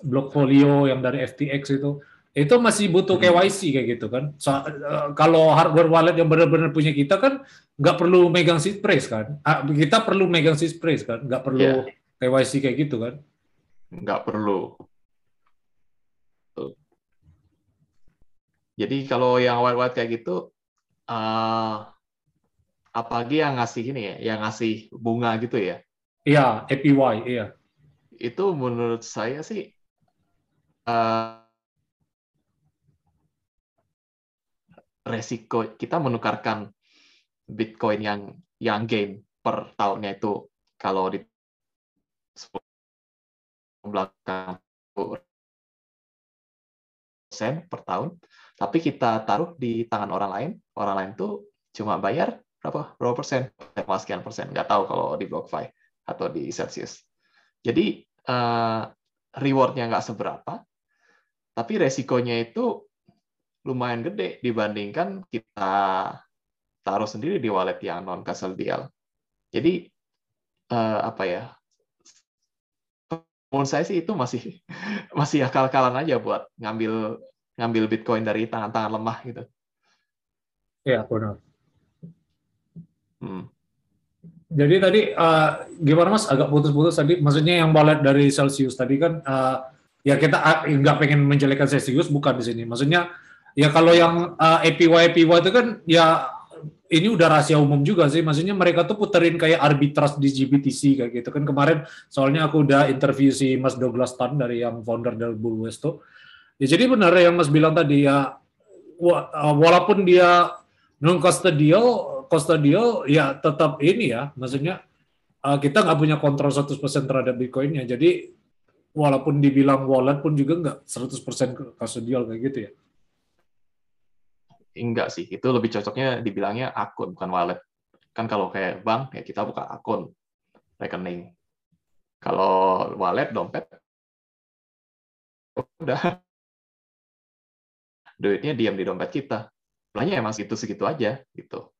Blockfolio yang dari FTX itu itu masih butuh hmm. KYC kayak gitu kan. So, uh, kalau hardware wallet yang benar-benar punya kita kan nggak perlu megang seed phrase kan. Uh, kita perlu megang seed phrase kan, nggak perlu yeah. KYC kayak gitu kan. Nggak perlu. Jadi kalau yang wallet-wallet kayak gitu, uh, apalagi yang ngasih ini ya, yang ngasih bunga gitu ya. Iya, APY, iya. Itu menurut saya sih uh, resiko kita menukarkan Bitcoin yang yang gain per tahunnya itu kalau di belakang persen per tahun, tapi kita taruh di tangan orang lain, orang lain tuh cuma bayar berapa? Berapa persen, sekian persen, nggak tahu kalau di BlockFi atau di Celsius. Jadi uh, rewardnya nggak seberapa, tapi resikonya itu lumayan gede dibandingkan kita taruh sendiri di wallet yang non custodial. Jadi uh, apa ya? Menurut saya sih itu masih [laughs] masih akal-akalan aja buat ngambil ngambil Bitcoin dari tangan-tangan lemah gitu. Iya benar. Hmm. Jadi tadi uh, gimana mas agak putus-putus tadi, maksudnya yang wallet dari Celsius tadi kan uh, ya kita nggak pengen menjelekkan Celsius bukan di sini. Maksudnya ya kalau yang uh, APY APY itu kan ya ini udah rahasia umum juga sih. Maksudnya mereka tuh puterin kayak arbitrage di GBTC kayak gitu kan kemarin. Soalnya aku udah interview si Mas Douglas Tan dari yang founder dari Bullwest tuh. Ya jadi benar yang Mas bilang tadi ya walaupun dia non custodial custodial ya tetap ini ya. Maksudnya kita nggak punya kontrol 100% terhadap Bitcoinnya. Jadi walaupun dibilang wallet pun juga nggak 100% custodial kayak gitu ya enggak sih itu lebih cocoknya dibilangnya akun bukan wallet. Kan kalau kayak bank ya kita buka akun rekening. Kalau wallet dompet udah. Duitnya diam di dompet kita. Belanja emang segitu segitu aja gitu.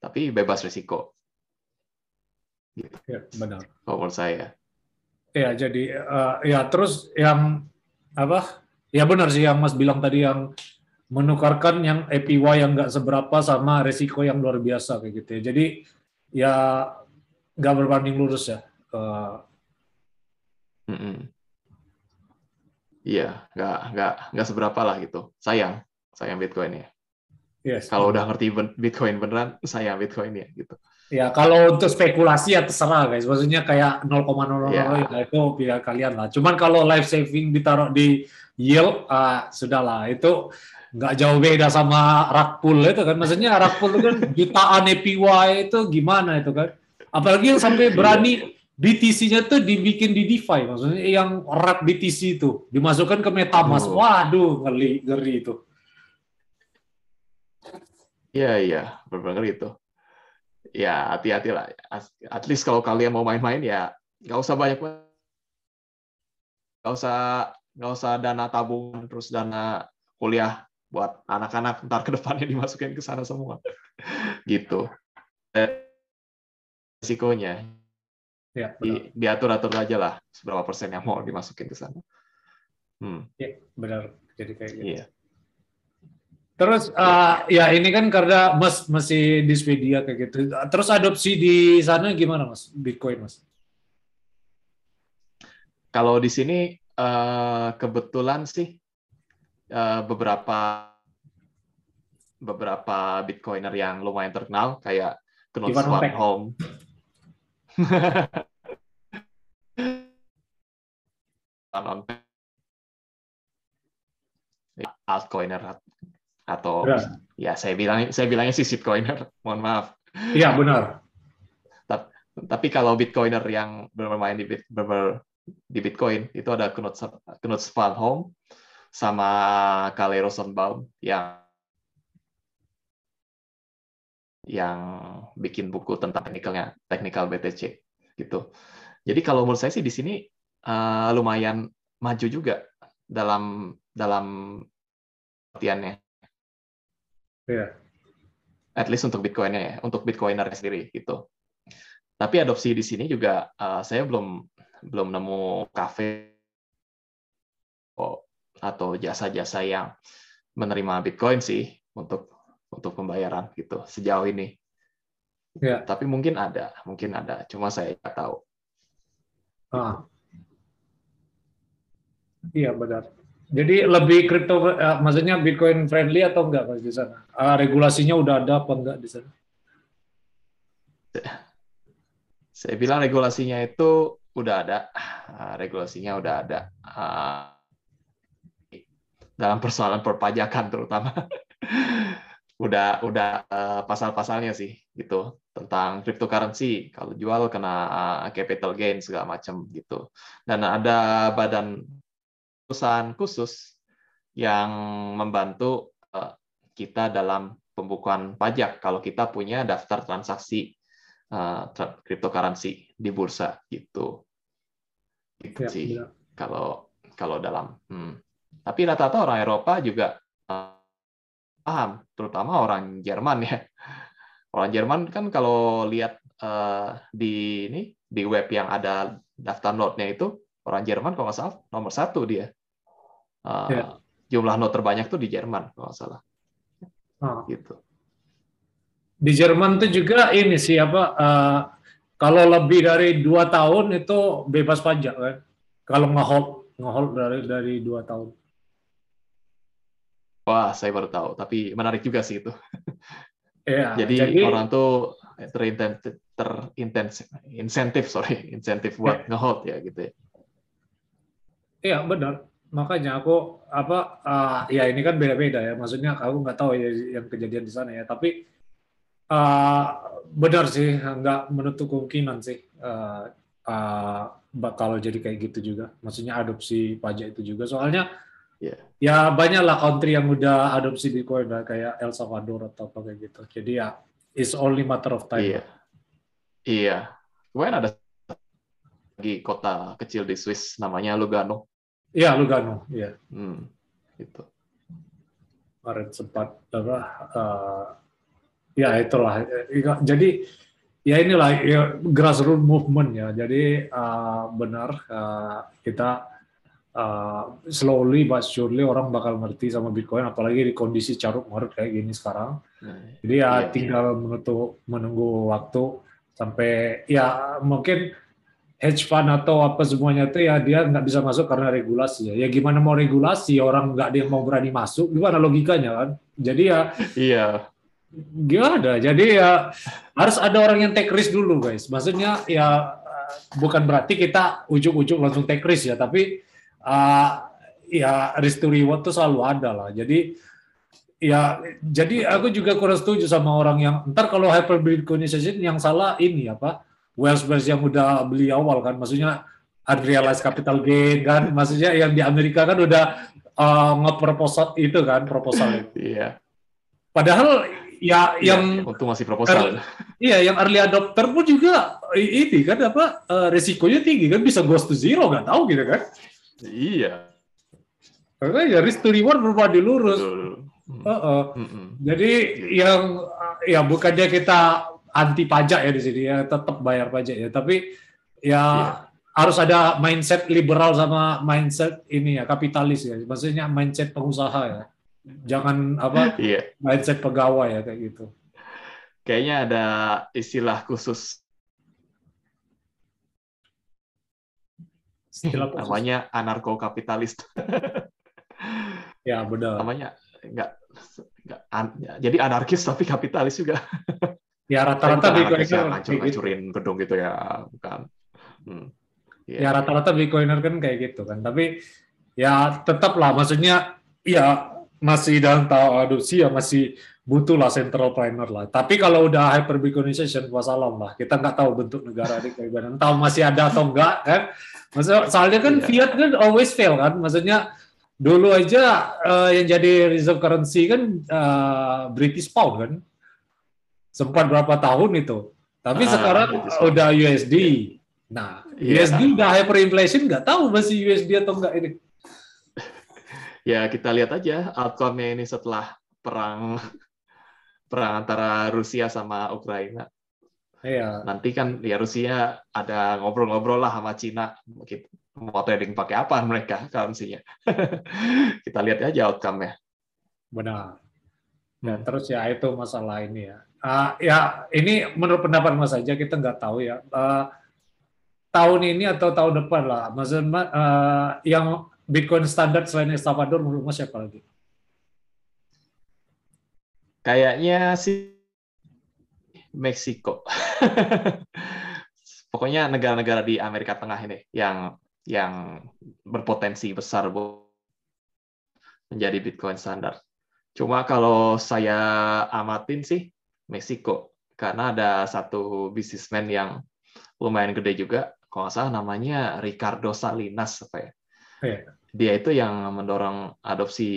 Tapi bebas risiko. Gitu. Ya benar. Kalau menurut saya. Ya jadi uh, ya terus yang apa? Ya benar sih yang mas bilang tadi yang menukarkan yang APY yang nggak seberapa sama resiko yang luar biasa kayak gitu ya. Jadi ya nggak berbanding lurus ya. Uh, Iya, nggak nggak nggak seberapa lah gitu. Sayang, sayang Bitcoin ya. Yes. Kalau udah ngerti Bitcoin beneran, sayang Bitcoin ya gitu. Ya kalau untuk spekulasi ya terserah guys. Maksudnya kayak 0,00 yeah. ya itu pilihan kalian lah. Cuman kalau life saving ditaruh di yield, uh, sudahlah itu nggak jauh beda sama rakpul itu kan. Maksudnya rakpul itu kan jutaan APY itu gimana itu kan? Apalagi yang sampai berani BTC-nya tuh dibikin di DeFi. Maksudnya yang rak BTC itu. Dimasukkan ke MetaMask. Oh. waduh ngeri ngeri itu. Iya iya. Benar itu. Ya hati-hati lah. At least kalau kalian mau main-main ya nggak usah banyak nggak usah nggak usah dana tabungan terus dana kuliah buat anak-anak ntar ke depannya [laughs] dimasukin ke sana semua. gitu. Risikonya. Ya, Di, diatur-atur aja lah seberapa persen yang mau dimasukin ke sana. Hmm. Ya, benar. Jadi kayak gitu. Iya. Terus uh, ya ini kan karena Mas masih di Swedia kayak gitu. Terus adopsi di sana gimana Mas Bitcoin Mas? Kalau di sini uh, kebetulan sih Eh, beberapa beberapa bitcoiner yang lumayan terkenal kayak Knut Swanholm. [laughs] altcoiner atau ya. ya saya bilang saya bilangnya sih shitcoiner mohon maaf. Iya benar. Tapi, tapi kalau bitcoiner yang bermain di, ber, di bitcoin itu ada Knut Knut Svanholm sama Kale Rosenbaum yang yang bikin buku tentang teknikalnya teknikal BTC gitu. Jadi kalau menurut saya sih di sini uh, lumayan maju juga dalam dalam latihannya. Yeah. At least untuk Bitcoinnya ya, untuk Bitcoiner sendiri gitu. Tapi adopsi di sini juga uh, saya belum belum nemu kafe oh, atau jasa-jasa yang menerima Bitcoin sih untuk untuk pembayaran gitu sejauh ini. Ya. Tapi mungkin ada, mungkin ada. Cuma saya nggak tahu. Ah. Iya benar. Jadi lebih kripto, uh, maksudnya Bitcoin friendly atau enggak mas di sana? Uh, regulasinya udah ada apa enggak di sana? Saya bilang regulasinya itu udah ada, uh, regulasinya udah ada. Uh, dalam persoalan perpajakan terutama [laughs] udah udah uh, pasal-pasalnya sih gitu tentang cryptocurrency kalau jual kena uh, capital gain segala macam gitu dan ada badan perusahaan khusus yang membantu uh, kita dalam pembukuan pajak kalau kita punya daftar transaksi uh, cryptocurrency di bursa gitu gitu ya, sih ya. kalau kalau dalam hmm. Tapi rata-rata orang Eropa juga uh, paham, terutama orang Jerman ya. Orang Jerman kan kalau lihat uh, di ini di web yang ada daftar note-nya itu orang Jerman kalau nggak salah nomor satu dia. Uh. Jumlah note terbanyak tuh di Jerman kalau nggak salah. Oh. Gitu. Di Jerman tuh juga ini sih apa uh, kalau lebih dari dua tahun itu bebas pajak kan. Kalau ngehold ngehold dari dari dua tahun. Wah, saya baru tahu, tapi menarik juga sih itu. [laughs] Iya, jadi, jadi orang tuh terintentif, terintensif, insentif, sorry, [laughs] insentif buat ya. ngehold ya gitu ya. Iya, benar. Makanya aku apa uh, ya ini kan beda-beda ya. Maksudnya aku nggak tahu ya yang kejadian di sana ya, tapi uh, benar sih, nggak menutup kemungkinan sih uh, uh, bakal jadi kayak gitu juga. Maksudnya adopsi pajak itu juga. Soalnya Yeah. Ya banyak lah country yang udah adopsi Bitcoin lah kayak El Salvador atau apa kayak gitu. Jadi ya it's only matter of time. Iya. Iya. Kemarin ada lagi kota kecil di Swiss namanya Lugano. Iya Lugano. Iya. Hmm. Itu. Kemarin sempat apa? Uh, ya itulah. Jadi ya inilah ya, grassroots movement ya. Jadi uh, benar uh, kita uh, slowly but surely orang bakal ngerti sama Bitcoin apalagi di kondisi carut marut kayak gini sekarang. Nah, Jadi ya iya, tinggal iya. menutup menunggu waktu sampai ya mungkin hedge fund atau apa semuanya itu ya dia nggak bisa masuk karena regulasi ya. Ya gimana mau regulasi orang nggak dia mau berani masuk gimana logikanya kan? Jadi ya iya gimana? Jadi ya harus ada orang yang take risk dulu guys. Maksudnya ya bukan berarti kita ujuk-ujuk langsung take risk ya, tapi uh, ya risk to reward tuh selalu ada lah. Jadi ya jadi aku juga kurang setuju sama orang yang ntar kalau hyperbitcoinization yang salah ini apa Wells Wells yang udah beli awal kan maksudnya unrealized capital gain kan maksudnya yang di Amerika kan udah uh, ngeproposal itu kan proposal [laughs] Iya. Padahal ya iya, yang untuk masih proposal. iya, yang early adopter pun juga ini kan apa uh, resikonya tinggi kan bisa ghost to zero nggak tahu gitu kan. Iya. Karena ya risk to reward berbadi lurus. Uh -uh. Mm -mm. Jadi yang ya bukannya kita anti pajak ya di sini ya tetap bayar pajak ya, tapi ya yeah. harus ada mindset liberal sama mindset ini ya kapitalis ya. Maksudnya mindset pengusaha ya. Jangan apa yeah. mindset pegawai ya kayak gitu. Kayaknya ada istilah khusus namanya anarko kapitalis [laughs] ya benar namanya enggak enggak an, ya, jadi anarkis tapi kapitalis juga [laughs] ya rata-rata bitcoiner ya, ngancur ngancurin gedung gitu ya bukan hmm. ya, ya rata-rata bitcoiner kan kayak gitu kan tapi ya tetap lah maksudnya ya masih dalam tahap adopsi ya masih butuh lah central planner lah. Tapi kalau udah hyper bitcoinization, wassalam lah. Kita nggak tahu bentuk negara ini kayak. Tahu masih ada atau enggak kan? Maksudnya, soalnya kan yeah. fiat kan always fail kan. Maksudnya dulu aja uh, yang jadi reserve currency kan uh, British pound kan. Sempat berapa tahun itu. Tapi ah, sekarang udah USD. Yeah. Nah, yeah. USD udah hyperinflation nggak tahu masih USD atau enggak ini. [laughs] Ya kita lihat aja outcome-nya ini setelah perang perang antara Rusia sama Ukraina. Iya. Nanti kan ya Rusia ada ngobrol-ngobrol lah sama Cina gitu. Mau trading pakai apa mereka currency-nya. [laughs] Kita lihat aja outcome-nya. Benar. Dan hmm. terus ya itu masalah ini ya. Uh, ya ini menurut pendapat Mas saja kita nggak tahu ya. Uh, tahun ini atau tahun depan lah. Maksudnya uh, yang Bitcoin standar selain El Salvador menurut Mas siapa lagi? Kayaknya sih Meksiko. [laughs] Pokoknya negara-negara di Amerika Tengah ini yang yang berpotensi besar bu menjadi Bitcoin standar. Cuma kalau saya amatin sih Meksiko karena ada satu bisnismen yang lumayan gede juga, kalau nggak salah namanya Ricardo Salinas apa ya. Iya. Dia itu yang mendorong adopsi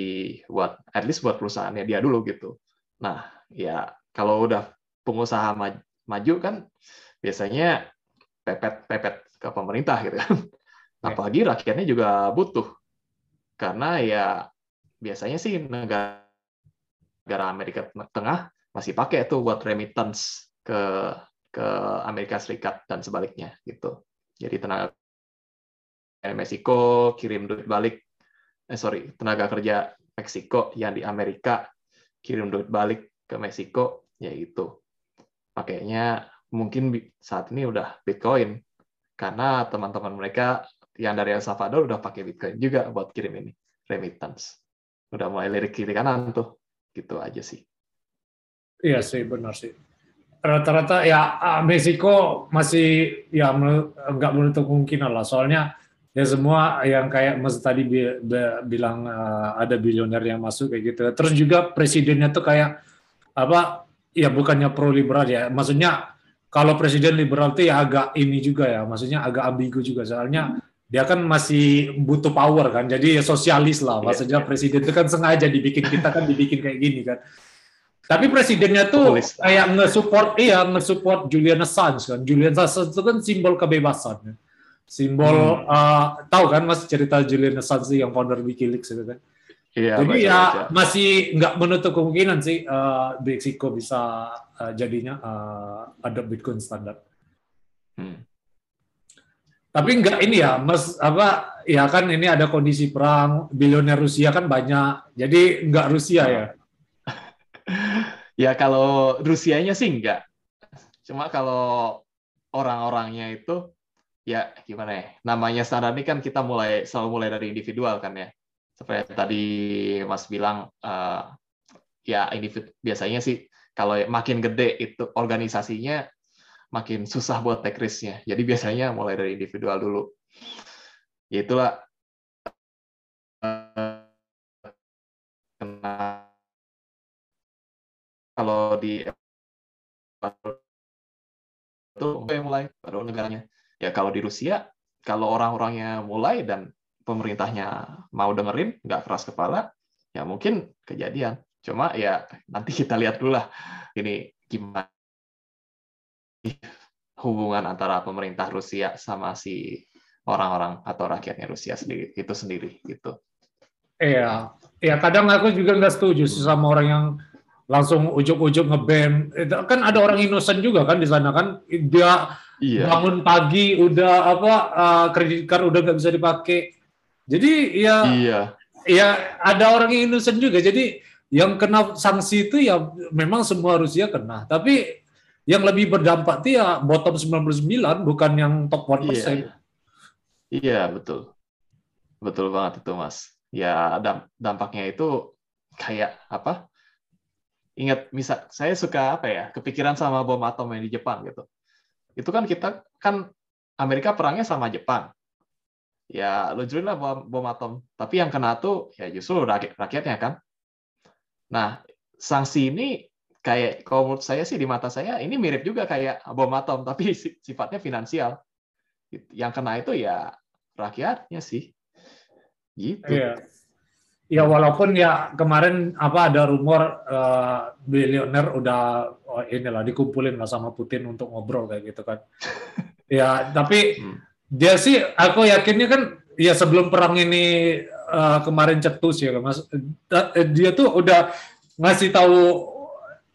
buat at least buat perusahaannya dia dulu gitu. Nah, ya kalau udah pengusaha maj- maju kan biasanya pepet-pepet ke pemerintah gitu kan. [laughs] Iya. Apalagi rakyatnya juga butuh. Karena ya biasanya sih negara negara Amerika Tengah masih pakai tuh buat remittance ke ke Amerika Serikat dan sebaliknya gitu. Jadi tenaga Meksiko kirim duit balik, eh sorry tenaga kerja Meksiko yang di Amerika kirim duit balik ke Meksiko, ya itu pakainya mungkin saat ini udah Bitcoin karena teman-teman mereka yang dari El Salvador udah pakai Bitcoin juga buat kirim ini remittance. Udah mulai lirik kiri kanan tuh, gitu aja sih. Iya sih benar sih. Rata-rata ya Meksiko masih ya nggak menutup kemungkinan lah. Soalnya ya semua yang kayak Mas tadi bi- bi- bilang ah, ada bilioner yang masuk kayak gitu. Terus juga presidennya tuh kayak apa? Ya bukannya pro liberal ya. Maksudnya kalau presiden liberal tuh ya agak ini juga ya. Maksudnya agak ambigu juga. Soalnya dia kan masih butuh power kan. Jadi ya sosialis lah. Iya, Maksudnya iya. presiden itu kan sengaja dibikin kita kan dibikin kayak gini kan. Tapi presidennya tuh Populis. kayak nge-support iya nge-support Julian Assange kan. Julian Assange itu kan simbol kebebasan. kan. Simbol Hmm. uh, tahu kan Mas cerita Julian Assange yang founder WikiLeaks itu kan. Iya, Jadi baca-baca. ya masih nggak menutup kemungkinan sih uh, Meksiko bisa uh, jadinya uh, adopt Bitcoin standar. Hmm. Tapi enggak ini ya, Mas apa ya kan ini ada kondisi perang, bilioner Rusia kan banyak. Jadi enggak Rusia ya. [laughs] Ya kalau Rusianya sih enggak. Cuma kalau orang-orangnya itu ya gimana ya? Namanya standar ini kan kita mulai selalu mulai dari individual kan ya. Seperti tadi Mas bilang eh, ya individu biasanya sih kalau makin gede itu organisasinya makin susah buat take risk-nya. Jadi biasanya mulai dari individual dulu. Ya itulah kalau di itu mulai baru negaranya. Ya kalau di Rusia, kalau orang-orangnya mulai dan pemerintahnya mau dengerin, nggak keras kepala, ya mungkin kejadian. Cuma ya nanti kita lihat dulu lah ini gimana hubungan antara pemerintah Rusia sama si orang-orang atau rakyatnya Rusia sendiri itu sendiri gitu. Iya, ya kadang aku juga nggak setuju sih sama orang yang langsung ujuk-ujuk ngeband. Itu Kan ada orang innocent juga kan di sana kan. Dia Iya. bangun pagi udah apa uh, kredit card udah nggak bisa dipakai. Jadi ya Iya. ya ada orang yang innocent juga. Jadi yang kena sanksi itu ya memang semua Rusia kena. Tapi yang lebih berdampak itu ya bottom 99 bukan yang top 1%. Iya. Iya, betul. Betul banget itu, Mas. Ya, dam- dampaknya itu kayak apa? Ingat, misal saya suka apa ya? Kepikiran sama bom atom yang di Jepang gitu. Itu kan kita kan Amerika perangnya sama Jepang. Ya, luncurin lah bom, bom atom. Tapi yang kena tuh ya justru rakyat, rakyatnya kan. Nah, sanksi ini kayak kalau menurut saya sih di mata saya ini mirip juga kayak bom atom tapi [laughs] si- sifatnya finansial. Yang kena itu ya rakyatnya sih. Gitu. Iya. Ya walaupun ya kemarin apa ada rumor eh, bilioner udah oh, inilah dikumpulin lah sama Putin untuk ngobrol kayak gitu kan. [laughs] ya tapi Hmm. Dia sih aku yakinnya kan ya sebelum perang ini eh, kemarin cetus ya Mas. eh, Dia tuh udah ngasih tahu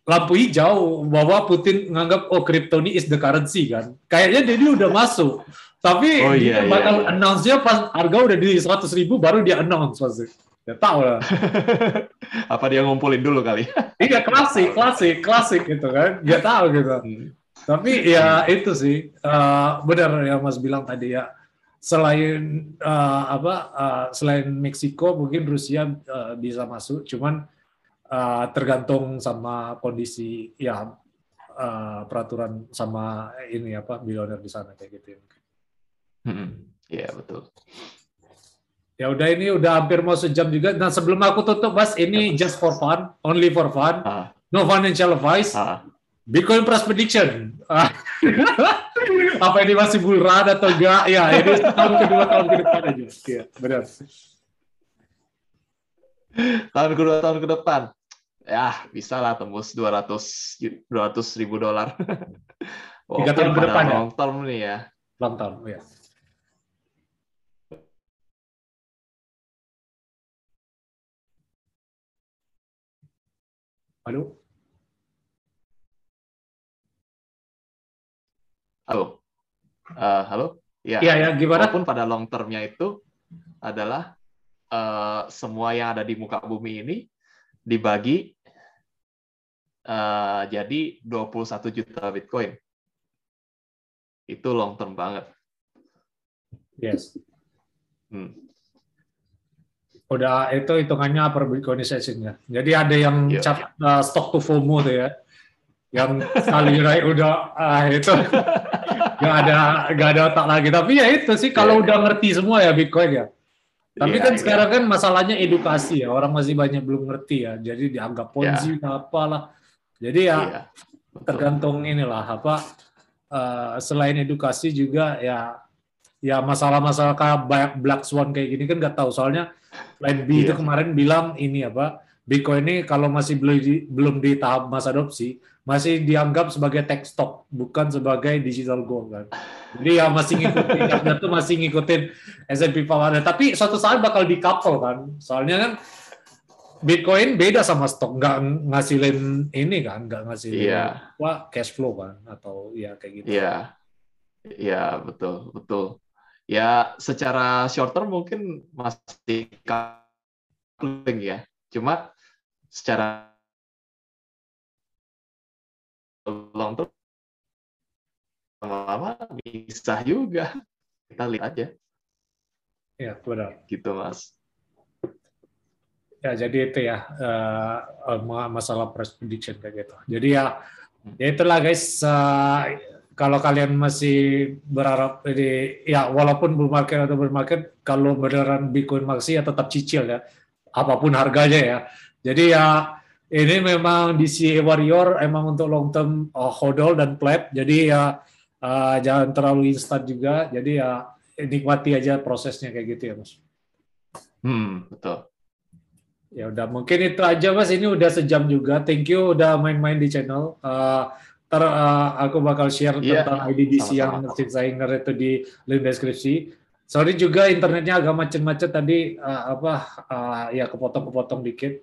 lampu hijau bahwa Putin nganggap oh kripto ini is the currency kan. Kayaknya dia ini udah masuk. Tapi Oh, dia iya, iya, bakal iya. announce-nya pas harga udah di 100 ribu baru dia announce pasti. Ya tahu lah. [laughs] Apa dia ngumpulin dulu kali? Iya klasik, klasik, klasik gitu kan. Dia tahu gitu. Tapi ya itu sih eh, benar yang Mas bilang tadi ya. Selain eh, apa eh, selain Meksiko mungkin Rusia eh, bisa masuk, cuman eh, tergantung sama kondisi ya eh, peraturan sama ini apa bilioner di sana kayak gitu. Hmm, Iya betul. Ya udah ini udah hampir mau sejam juga. Nah sebelum aku tutup, Mas, ini just for fun, only for fun, Ah, no financial advice. ah. Bitcoin price prediction. Ah. [laughs] Apa ini masih bull run atau enggak? Ya, ini tahun kedua tahun ke depan aja. Iya, benar. tahun kedua tahun ke depan ya bisa lah tembus 200 ju- 200 ribu dolar [laughs] Tiga tahun ke depan ya? long term nih ya Long term, ya. Halo? Halo Eh, halo ya Iya, ya, gimana? walaupun pada long termnya itu adalah eh, semua yang ada di muka bumi ini dibagi eh, jadi 21 juta bitcoin itu long term banget Yes. Hmm. Udah itu hitungannya per Bitcoinization-nya. Jadi ada yang Iya. cap uh, stock to FOMO tuh ya. Yang sekali naik udah ah itu nggak ada nggak ada otak lagi. Tapi ya itu sih kalau Iya. udah ngerti semua ya Bitcoin ya. Tapi Iya, kan iya. sekarang kan masalahnya edukasi ya. Orang masih banyak belum ngerti ya. Jadi dianggap ponzi apalah. Jadi ya Iya, betul. tergantung inilah apa eh, selain edukasi juga ya ya masalah-masalah kayak black swan kayak gini kan nggak tahu soalnya Line B itu Iya. kemarin bilang ini apa Bitcoin ini kalau masih belum di, belum di tahap masa adopsi masih dianggap sebagai tech stock bukan sebagai digital gold kan. Jadi ya masih ngikutin [laughs] dia tuh masih ngikutin S&P 500 tapi suatu saat bakal di couple kan. Soalnya kan Bitcoin beda sama stok nggak ngasilin ini kan. Nggak ngasilin apa cash flow kan. Atau ya kayak gitu. Iya, iya betul betul. Ya secara short term mungkin masih coupling ya. Cuma secara long term lama-lama bisa juga. Kita lihat aja. Ya benar. Gitu mas. ya jadi itu ya eh, ma- masalah price prediction kayak gitu. Jadi ya ya itulah guys. Eh, kalau kalian masih berharap ini ya walaupun bull market atau bull market kalau beneran Bitcoin maxi ya tetap cicil ya. Apa pun harganya ya jadi ya ini memang DC Warrior emang untuk long term uh, hodl dan pleb jadi ya eh, jangan terlalu instan juga jadi ya nikmati aja prosesnya kayak gitu ya mas Hmm betul. Ya udah mungkin itu aja Mas. Ini udah sejam juga. Thank you udah main-main di channel. Eh, ter eh, aku bakal share Iya, tentang IDBC yang sama-sama. designer itu di link deskripsi. Sorry juga internetnya agak macet-macet tadi eh, apa eh, ya kepotong-kepotong dikit.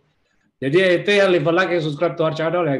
Jadi itu ya leave a like and subscribe to our channel ya.